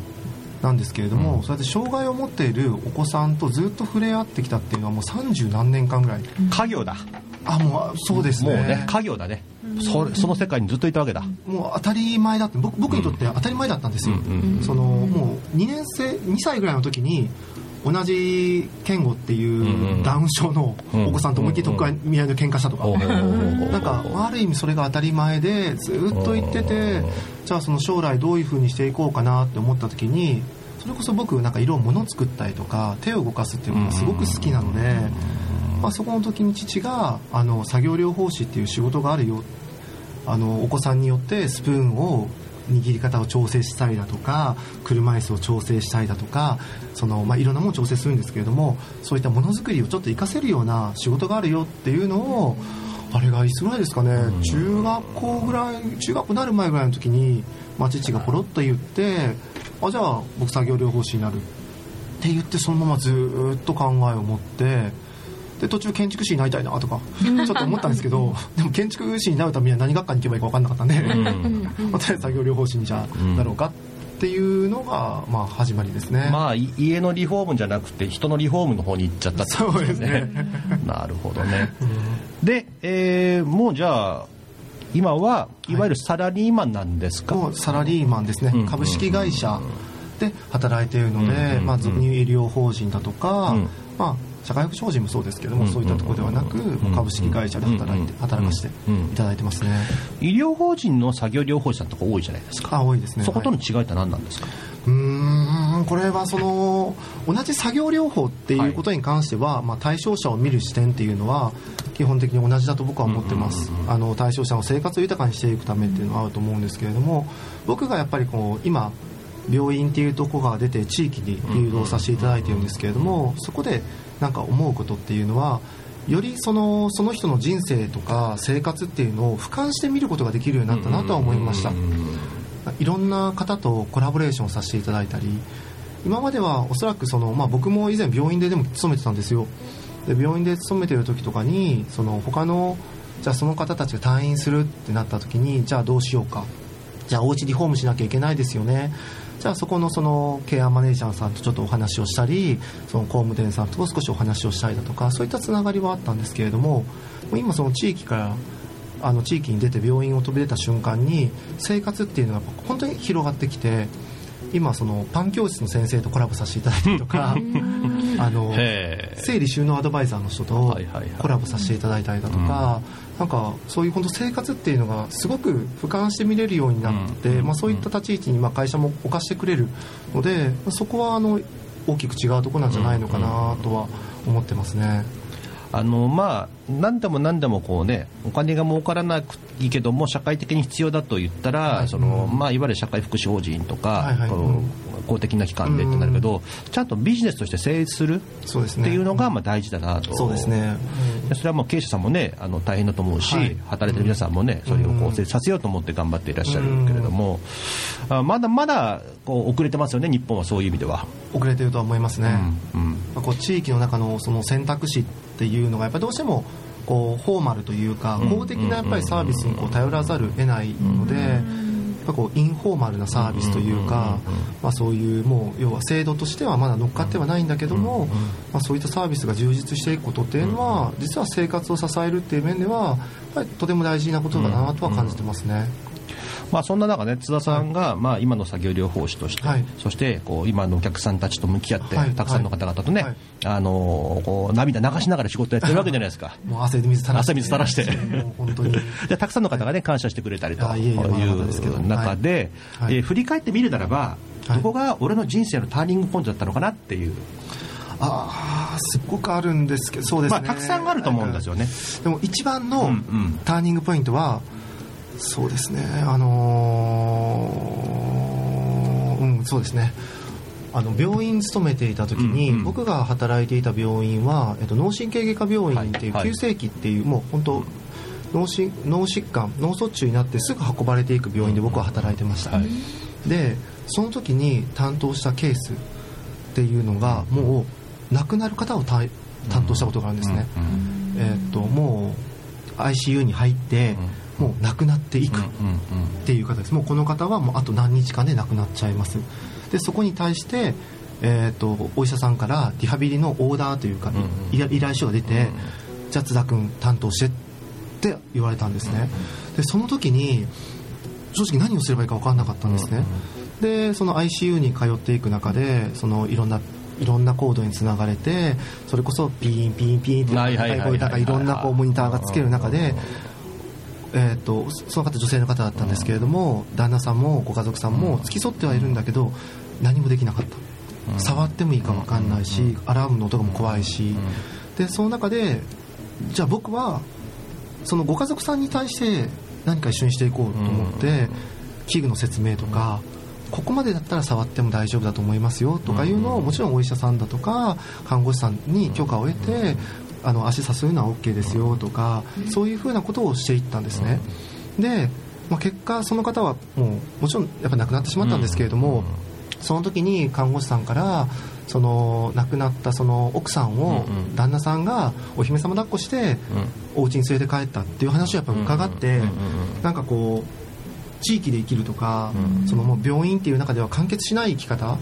なんですけれども、うん。そうやって障害を持っているお子さんとずっと触れ合ってきたっていうのはもう30何年間ぐらい。ー家業だ。あもうそうですね。もうね家業だね。それその世界にずっといたわけだ。もう当たり前だって僕僕にとって当たり前だったんですよ、うんうんそのもう2年生2歳ぐらいの時に同じ健吾っていうダウン症のお子さんと思いっきり特会見合いの喧嘩したとか、なんかある意味それが当たり前でずっと言っててじゃあその将来どういう風にしていこうかなって思った時にそれこそ僕なんか色を物作ったりとか手を動かすっていうのがすごく好きなので、まあ、そこの時に父があの作業療法士っていう仕事があるよ。あのお子さんによってスプーンを握り方を調整したりだとか車椅子を調整したりだとかその、まあ、いろんなものを調整するんですけれどもそういったものづくりをちょっと活かせるような仕事があるよっていうのをあれがいつぐらいですかね、中学校ぐらい中学校になる前ぐらいの時に、まあ、父がポロッと言ってあじゃあ僕作業療法士になるって言ってそのままずーっと考えを持ってで途中建築士になりたいなとかちょっと思ったんですけど でも建築士になるためには何学科に行けばいいか分かんなかったんで、まあとりあえず作業療法士にじゃあなろうかっていうのが、まあ、始まりですね、まあい家のリフォームじゃなくて人のリフォームの方に行っちゃったってことそうですね。なるほどね。で、えーもうじゃあ今はい。わゆるサラリーマンなんですか、もうサラリーマンですね、うん。株式会社で働いているので、うん。まあ、俗に言う医療法人だとか、うん。まあ、社会福祉法人もそうですけども、うんそういったところではなく、株式会社で働いて、うん働かせてうんいただいてますね、医療法人の作業療法士さんとか多いじゃないですか。あ多いですね。そことのはい違いって何なんですか、うーんこれはその同じ作業療法っていうことに関しては、まあ、対象者を見る視点っていうのは基本的に同じだと僕は思ってます、あの対象者の生活を豊かにしていくためっていうのはあると思うんですけれども僕がやっぱりこう今病院っていうところが出て地域に誘導させていただいてるんですけれどもそこでなんか思うことっていうのはよりそのその人の人生とか生活っていうのを俯瞰して見ることができるようになったなとは思いました、いろんな方とコラボレーションさせていただいたり今まではおそらくその、まあ、僕も以前病院ででも勤めてたんですよ。で病院で勤めてる時とかにその他のじゃあその方たちが退院するってなった時にじゃあどうしようか。じゃあお家リフォームしなきゃいけないですよねじゃあそこのそのケアマネージャーさんとちょっとお話をしたりその工務店さんと少しお話をしたりだとかそういったつながりはあったんですけれどももう今その地域からあの地域に出て病院を飛び出た瞬間に生活っていうのが本当に広がってきて今そのパン教室の先生とコラボさせていただいたりとか あの整理収納アドバイザーの人とコラボさせていただいたりだとか、なんかそういう本当生活っていうのがすごく俯瞰して見れるようになって、うんまあ、そういった立ち位置にまあ会社も置かしてくれるのでそこはあの大きく違うところなんじゃないのかなとは思ってますね。あのまあ何でも何でもこうねお金が儲からなくいいけども社会的に必要だと言ったら、そのまあいわゆる社会福祉法人とか、はいはい。この公的な機関でってなるけど、ちゃんとビジネスとして成立するっていうのがまあ大事だなと。そうですね、でそれはもう経営者さんもねあの大変だと思うし、はい。働いてる皆さんもねそれをこう成立させようと思って頑張っていらっしゃるけれども、あまだまだこう遅れてますよね日本はそういう意味では。遅れてるとは思いますね、うん。まあこう地域の中のその選択肢っていうのがやっぱりどうしてもこうフォーマルというかうん公的なやっぱりサービスにこう頼らざるを得ないのでやっぱこうインフォーマルなサービスというかまあそういうもう要は制度としてはまだ乗っかってはないんだけどもまあそういったサービスが充実していくことっていうのは実は生活を支えるっていう面ではやっぱりとても大事なことだなとは感じてますね。まあ、そんな中ね津田さんが、まあ、今の作業療法士として、はい。そしてこう今のお客さんたちと向き合って、はい。たくさんの方々とね、はい。あのこう涙流しながら仕事やってるわけじゃないですか。もう汗水垂らして。汗水垂らして。もう本当に。でたくさんの方がね感謝してくれたりとあいう中で、はい。えー振り返ってみるならば、はい。どこが俺の人生のターニングポイントだったのかなっていう、ああすっごくあるんですけどそうですね、まあ、たくさんあると思うんですよね。でも一番うんのうん。ターニングポイントはそうですね。あのーうんそうですね。あの病院勤めていた時に、うんうん。僕が働いていた病院は、えっと、脳神経外科病院っていうはいはい。急性期っていう、もう本当脳し脳疾患脳卒中になってすぐ運ばれていく病院で僕は働いてました、はい。でその時に担当したケースっていうのがもう亡くなる方を担担当したことがあるんですね、うん。うん。えーっともう ICU に入って、もう亡くなっていくっていう方ですもうこの方はもうあと何日間で亡くなっちゃいます。でそこに対して、えーっとお医者さんからリハビリのオーダーというか、んうん。い依頼書が出て、じゃあ津田君担当してって言われたんですね、でその時に正直何をすればいいか分かんなかったんですね、でその ICU に通っていく中でそのいろんないろんなコードにつながれてそれこそピーンピーンピーンっていろんなこうモニターがつける中で、えー、とその方女性の方だったんですけれども旦那さんもご家族さんも付き添ってはいるんだけど何もできなかった。触ってもいいか分かんないしアラームの音がも怖いし。でその中でじゃあ僕はそのご家族さんに対して何か一緒にしていこうと思って器具の説明とかここまでだったら触っても大丈夫だと思いますよとかいうのをもちろんお医者さんだとか看護師さんに許可を得てあの足さすのは OK ですよとかそういうふうなことをしていったんですね。で、まあ、結果その方はもうもちろんやっぱ亡くなってしまったんですけれどもその時に看護師さんからその亡くなったその奥さんを旦那さんがお姫様抱っこしてお家に連れて帰ったっていう話をやっぱ伺ってなんかこう地域で生きるとかそのもう病院っていう中では完結しない生き方っ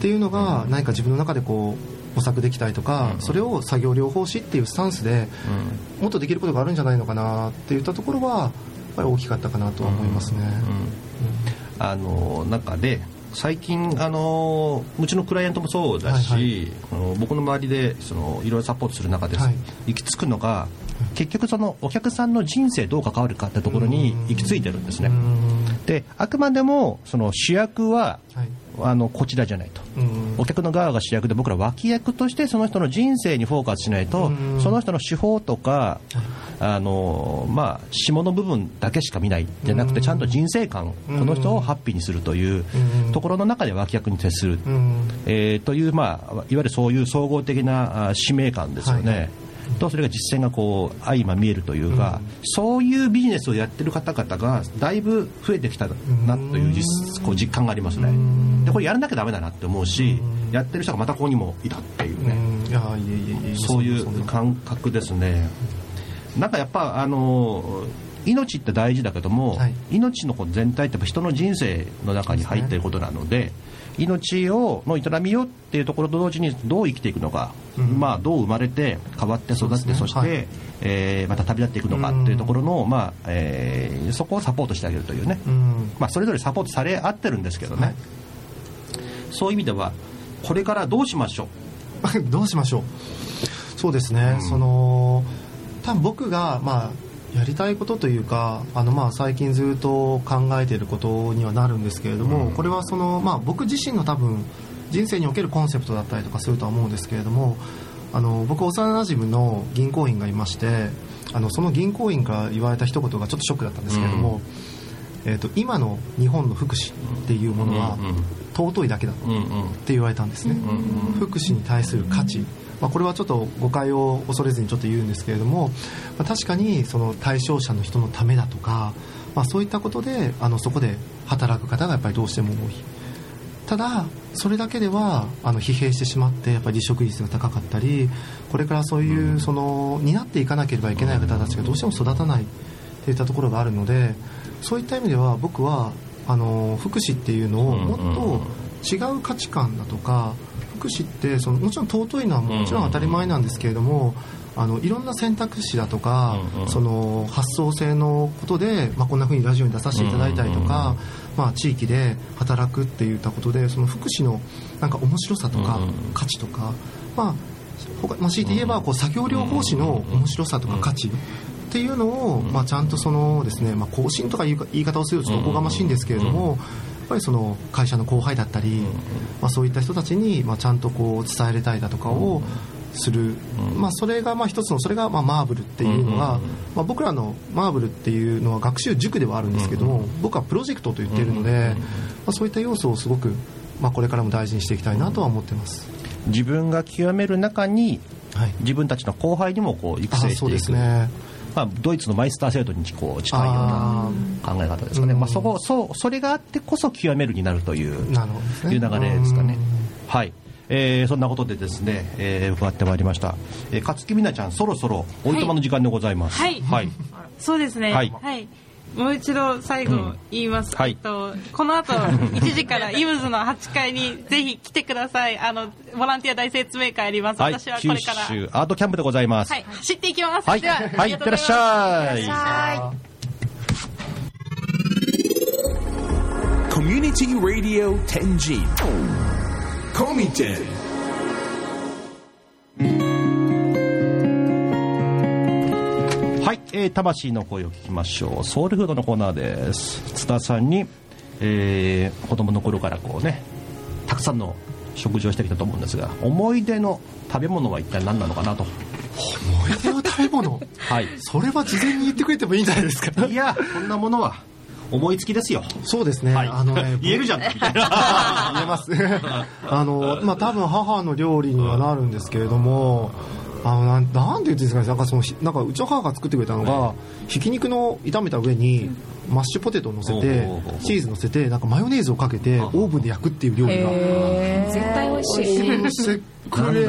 ていうのが何か自分の中でこう模索できたりとかそれを作業療法士っていうスタンスでもっとできることがあるんじゃないのかなっていったところはやっぱり大きかったかなとは思いますね。あの中で最近あのうちのクライアントもそうだし、はいあの僕の周りでそのいろいろサポートする中で、はい。行き着くのが結局そのお客さんの人生どう関わるかってところに行き着いてるんですね。う。ん。であくまでもその主役ははいあのこちらじゃないと。うん。お客の側が主役で僕ら脇役としてその人の人生にフォーカスしないとうん。その人の手法とかあのまあ下の部分だけしか見ないじゃなくてちゃんと人生観この人をハッピーにするといううん。ところの中で脇役に徹する。うん。えーというまあいわゆるそういう総合的なあ使命感ですよはいね。とそれが実践がこう相ま見えるというか、そういうビジネスをやってる方々がだいぶ増えてきたなという実こう実感がありますね。でこれやらなきゃダメだなって思うし、やってる人がまたここにもいたっていうね。そういうな感覚ですね。なんかやっぱあの命って大事だけども、はい。命のこう全体ってやっぱ人の人生の中に入っていることなので、命をの営みをっていうところと同時にどう生きていくのか、うん。まあどう生まれて変わって育ってそ,、ね。して、はい。えーまた旅立っていくのかっていうところの、まあえーそこをサポートしてあげるというね、うん。まあそれぞれサポートされ合ってるんですけどね、はい。そういう意味ではこれからどうしましょう？どうしましょう。そうですね、その多分僕がまあやりたいことというかあのまあ最近ずっと考えていることにはなるんですけれども、これはそのまあ僕自身の多分人生におけるコンセプトだったりとかするとは思うんですけれどもあの僕幼なじみの銀行員がいましてあのその銀行員から言われた一言がちょっとショックだったんですけれども、えー、と今の日本の福祉っていうものはうんうん尊いだけだっうんうん。て言われたんですね、福祉に対する価値、まあ、これはちょっと誤解を恐れずにちょっと言うんですけれども、まあ、確かにその対象者の人のためだとか、まあ、そういったことであのそこで働く方がやっぱりどうしても多い。ただそれだけではあの疲弊してしまってやっぱり離職率が高かったりこれからそういうその担っていかなければいけない方たちがどうしても育たないといったところがあるのでそういった意味では僕はあの福祉っていうのをもっと違う価値観だとか福祉ってそのもちろん尊いのはもちろん当たり前なんですけれどもあのいろんな選択肢だとかうんうん。その発想性のことで、まあ、こんな風にラジオに出させていただいたりとか、まあ、地域で働くっていったことでその福祉のなんか面白さとかうんうん。価値とか、まあ他まあ、強いて言えばこう作業療法士の面白さとか価値っていうのを、まあ、ちゃんとそのですね、まあ、更新とかいうか言い方をするとちょっとおこがましいんですけれども、やっぱりその会社の後輩だったり、まあ、そういった人たちに、まあ、ちゃんとこう伝えれたりだとかをする、まあ、それがまあ一つのそれがまあマーブルっていうのが、まあ、僕らのマーブルっていうのは学習塾ではあるんですけども僕はプロジェクトと言っているので、まあ、そういった要素をすごく、まあ、これからも大事にしていきたいなとは思ってます。自分が極める中にはい。自分たちの後輩にもこう育成していく、すねまあ、ドイツのマイスター制度にこう近いようなあ考え方ですかね、うんまあ、そこそうそれがあってこそ極めるになるというーなるほどですねいう流れですかねうん。はい。えーそんなことでですね、えー伺ってまいりました。えー、勝木みなちゃん、そろそろおいとまの時間でございます。はいはい。そうですね。ははいい。もう一度最後言います。はいえっと、この後、1時からイムズの8階にぜひ来てください。あの、ボランティア大説明会あります。はい。私はこ九れから。州アートキャンプでございます。はい、走っていきます。はい。では、はい。いってらっしゃい。Community Radio Tenjin. Komiten. はい、えー、魂の声を聞きましょう。ソウルフードのコーナーです。津田さんに、えー、子供の頃からこうね、たくさんの食事をしてきたと思うんですが、思い出の食べ物は一体何なのかなと。思い出の食べ物？はい。それは事前に言ってくれてもいいんじゃないですか？いや、そんなものは思いつきですよ。そうですね、はい。あのね言えるじゃん、みたいな。言えます あのまあ多分母の料理にはなるんですけれどもあのなんなんて言っていうんですかねなんかそのひなんかうちの母が作ってくれたのがひき肉の炒めた上にマッシュポテトを乗せてチーズ乗せてなんかマヨネーズをかけてオーブンで焼くっていう料理が絶対美味しい。教え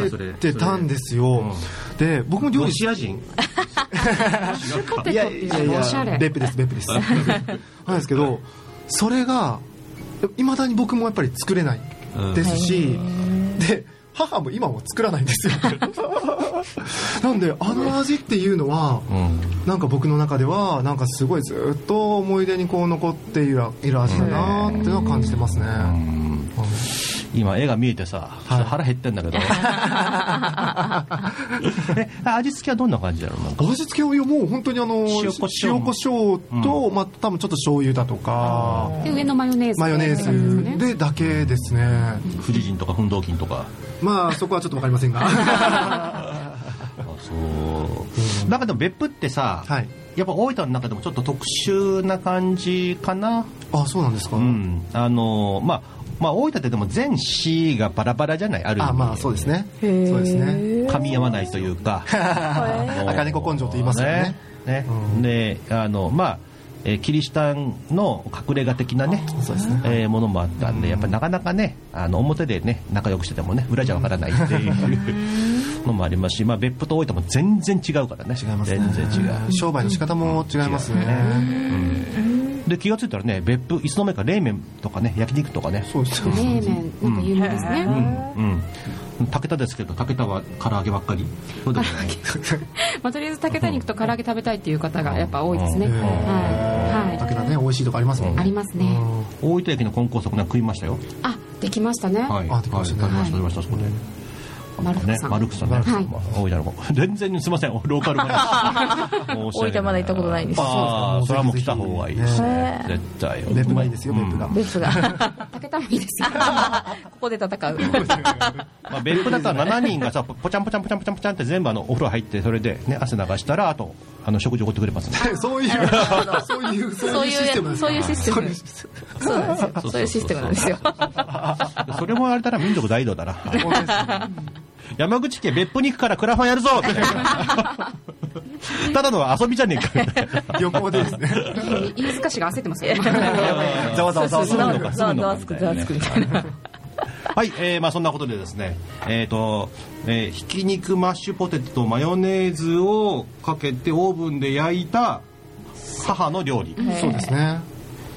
てくれてたんですよ。で僕も料ロ理シア人。いやいやいやおしゃれ別府です別府です。なんですけどそれがいまだに僕もやっぱり作れないですし、で母も今も作らないんですよ。なんであの味っていうのは、うん。なんか僕の中ではなんかすごいずっと思い出にこう残っている味だなっていうのは感じてますね、うん今絵が見えてさ、腹減ってんだけど。え、味付けはどんな感じだろう。味付けをもう本当にあの塩コショウ塩コショウと、まあ多分ちょっと醤油だとかで上のマヨネーズマヨネーズでだけですね富士人とか奮闘筋とか。まあそこはちょっとわかりませんが あそう。なんかでも別府ってさ、はいやっぱ大分の中でもちょっと特殊な感じかな？あそうなんですか、うん。あの、まあ、まあ大分ってでも全市がバラバラじゃない？ある意味。あまあそうですね。そうですね。噛み合わないというか。赤猫根性と言いますよね。ね。うん。で、あの、まあ、えーキリシタンの隠れ家的なね、そうですね。えーものもあったんで、やっぱりなかなかね、あの表でね、仲良くしててもね、裏じゃわからないっていうのもありますし、まあ、別府と大分も全然違うからね。違いますね。全然違う。商売の仕方も違いますねで、気がついたらね、別府、いつの間にか冷麺とかね、焼肉とかね、そうですよ冷麺なんか有名ですね、うん。武田ですけど、武田は唐揚げばっかり。そうでもない。まあ、とりあえず竹田肉と唐揚げ食べたいっていう方がやっぱ多いですね、うん。はい、は武田ね美味しいとこありますもんい、ありますね、大分駅のコンコースとかね食いましたよ。あできましたね、はい。あできましたね。はい。食べました、食べました、そこで。ねマルクさん、マルクさんね。はい。まあ大分の子。全然すみません、ローカル話。大分まだ行ったことないです。ああ、それはもう来た方がいいですね。絶対。別府がいいですよ別府が。うん別府が。けたもいいです。よ ここで戦う。まあ、別府だったら7人がさ、ポチャンポチャンポチャンポチャンポチャンって全部あのお風呂入って、それでね、汗流したら、あと、あの食事おごってくれますんで。そういうそういうそうシステムですいうそういうシステム。そういうシステそうなんですよそういうシステムなんですよ。それもあれだな、民族大移動だな。山口県別府に行くからクラファンやるぞ。みたいなただの遊びじゃねえか。旅行でですね。飯塚市が焦ってますよ。ざわざわざわするのか、すざわるのかざわつくざわつくみたいな はい、えー、まあそんなことでですね、えっ、と、えーひき肉マッシュポテトとマヨネーズをかけてオーブンで焼いた母の料理。そうですね。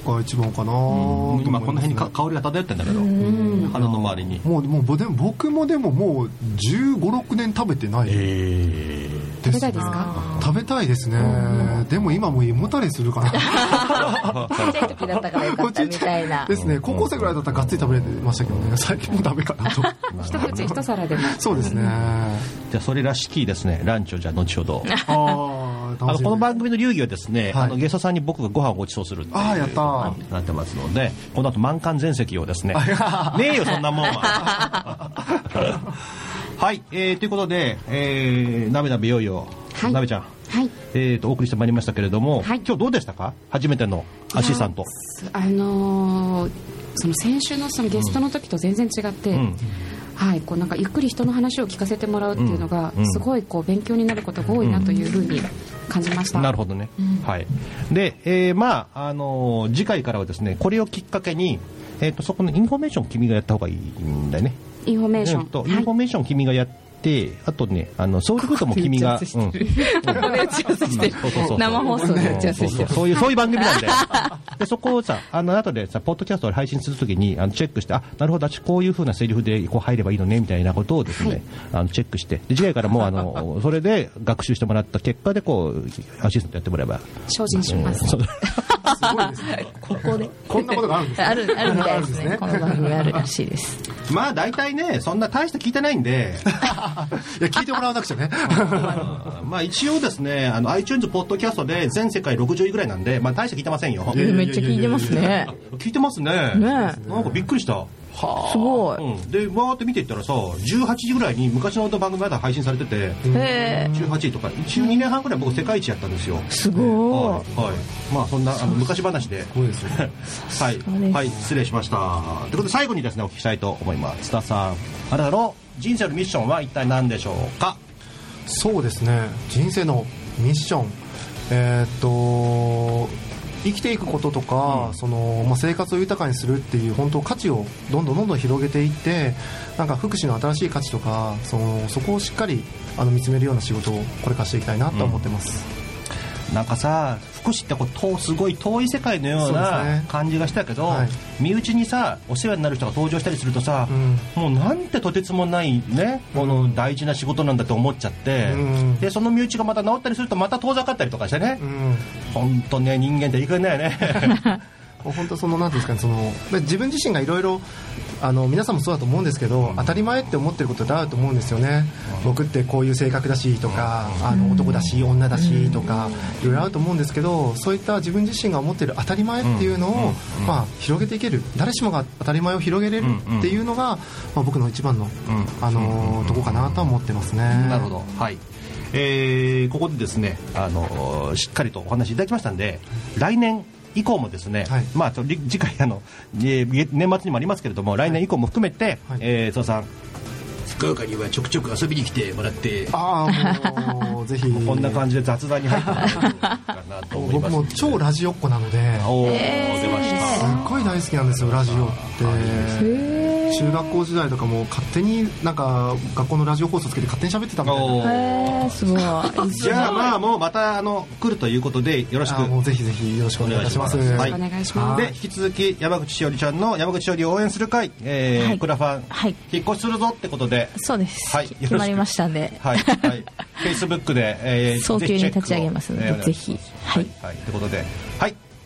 が一番かな。と思います今この辺にか香りが漂ってんだけど、鼻の周りに。もうもうでも僕もでももう1 5 6年食べてないえ食べたいですか？食べたいですね。でも今もう胃もたれするかな。ちっちゃい時だったからよかったみたいな。ですね。高校生ぐらいだったらがっつり食べれてましたけどね。最近もうダメかなと。一口一皿でも。そうですね。じゃあそれらしきですね、ランチをじゃあ後ほど。あああのこの番組の流儀はですね、はい。あのゲストさんに僕がご飯をご馳走するっていうあーやったー。なってますのでこの後満館全席をですねねえよそんなもんは はい、えーということで、えー、なべなべいよいよ、はい。なべちゃん、はい。えー、とお送りしてまいりましたけれども、はい。今日どうでしたか？初めてのアシスタント。あのーその先週のそのゲストの時と全然違って、うん。はい、こうなんかゆっくり人の話を聞かせてもらうっていうのが、うん。すごいこう勉強になることが多いなというふうに感じました。なるほどね、はい。で、えーまああのー次回からはですねこれをきっかけに、えー、とそこのインフォメーション君がやった方がいいんだよねインフォメーション。うんとはいインフォメーション君がやって、あとね、あの、ソウルフードも君が、うん。ここで打ち合わせしてる。そうそうそう生放送で打ち合わせしてる。そうそう。そういう、そういう番組なんで。で、そこをさ、あの、後でさ、ポッドキャストを配信するときに、あの、チェックして、あ、なるほど、私こういうふうなセリフでこう入ればいいのね、みたいなことをですね、あの、チェックして、で、次回からもう、あの、それで学習してもらった結果で、こう、アシスタントやってもらえば。精進します。そう。すごいですね。ここでこんなことがあるんですね。あるあるみたいですあるんですね。ねこの番組あるらしいです。まあ、大体ね、そんな大して聞いてないんで、いや聞いてもらわなくちゃね まあ、一応ですね、あの、iTunes ポッドキャストで全世界60位ぐらいなんで、まあ、大して聞いてませんよ。めっちゃ聞いてますね 聞いてますね。ねなんかびっくりした。すごいうん、で、わーって見ていったらさ、18時ぐらいに昔の番組まだ配信されてて、へえ18時とか、一応2年半ぐらい僕世界一やったんですよ。すごはい。はい。まあそんなあの昔話で。すよはいそうで。すはい、失礼しました。ということで最後にですね、お聞きしたいと思います。津田さん、あなたの人生のミッションは一体何でしょうか？そうですね人生のミッションえーっと生きていくこととか、そのまあ、生活を豊かにするっていう本当価値をどんどんどんどん広げていってなんか福祉の新しい価値とかそのそこをしっかりあの見つめるような仕事をこれからしていきたいなと思ってます、なんかさ福祉ってこう遠すごい遠い世界のようなね。感じがしたけど、はい。身内にさお世話になる人が登場したりするとさ、うん。もうなんてとてつもないねこの大事な仕事なんだと思っちゃって、うん。でその身内がまた治ったりするとまた遠ざかったりとかしてね、うん。本当ね人間っていいくんだよね 本当そのなんていうんですかねそので自分自身がいろいろあの皆さんもそうだと思うんですけど、当たり前って思ってることってあると思うんですよね、僕ってこういう性格だしとか、あの男だし女だしとか、いろいろあると思うんですけどそういった自分自身が思ってる当たり前っていうのを、まあ、広げていける。誰しもが当たり前を広げれるっていうのが、まあ、僕の一番の、あのとこかなとは思ってますね。なるほど。はい。えーここでですねあのしっかりとお話いただきましたんで来年以降もですね、はい。まあちょり次回あの、えー年末にもありますけれども来年以降も含めて、はい。えーさん福岡にはちょくちょく遊びに来てもらってああもうぜひ。こんな感じで雑談に入ってもらえるかなと思います。僕も超ラジオっ子なのでおお、出ました。すっごい大好きなんですよラジオって中学校時代とかも勝手になんか学校のラジオ放送つけて勝手に喋ってたみたいな。へえすごい。じゃあまあもうまたあの来るということでよろしく。あもうぜひぜひよろしくお願い。いたしますお願い。しますお願いします。で引き続き山口しおりちゃんの山口しおりを応援する会、えーはい。クラファン、はい。引っ越しするぞってことで。そうです、はい。決まりましたんで。はい、はい、フェイスブックで、えー早急に立ち上げますのでえーぜひ。はい。はい、とい。うことではい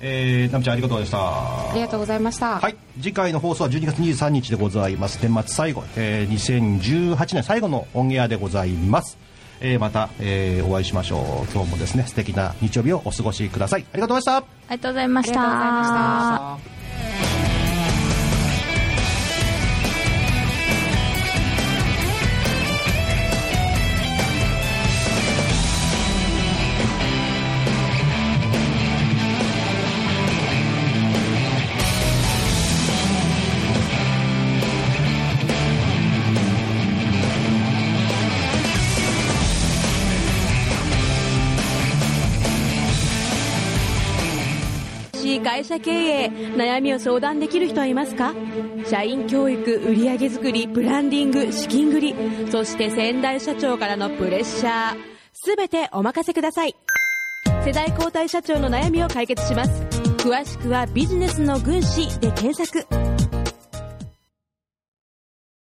えー、ナムちゃんありがとうございました。ありがとうございました。はい、次回の放送は12月23日でございます。年末最後、えー、2018年最後のオンエアでございます、えー、また、えー、お会いしましょう。今日もですね素敵な日曜日をお過ごしください。ありがとうございました。ありがとうございました。ありがとうございました社経営悩みを相談できる人はいますか？社員教育売上作りブランディング資金繰りそして先代社長からのプレッシャー。全てお任せください。世代交代社長の悩みを解決します。詳しくはビジネスの軍師で検索。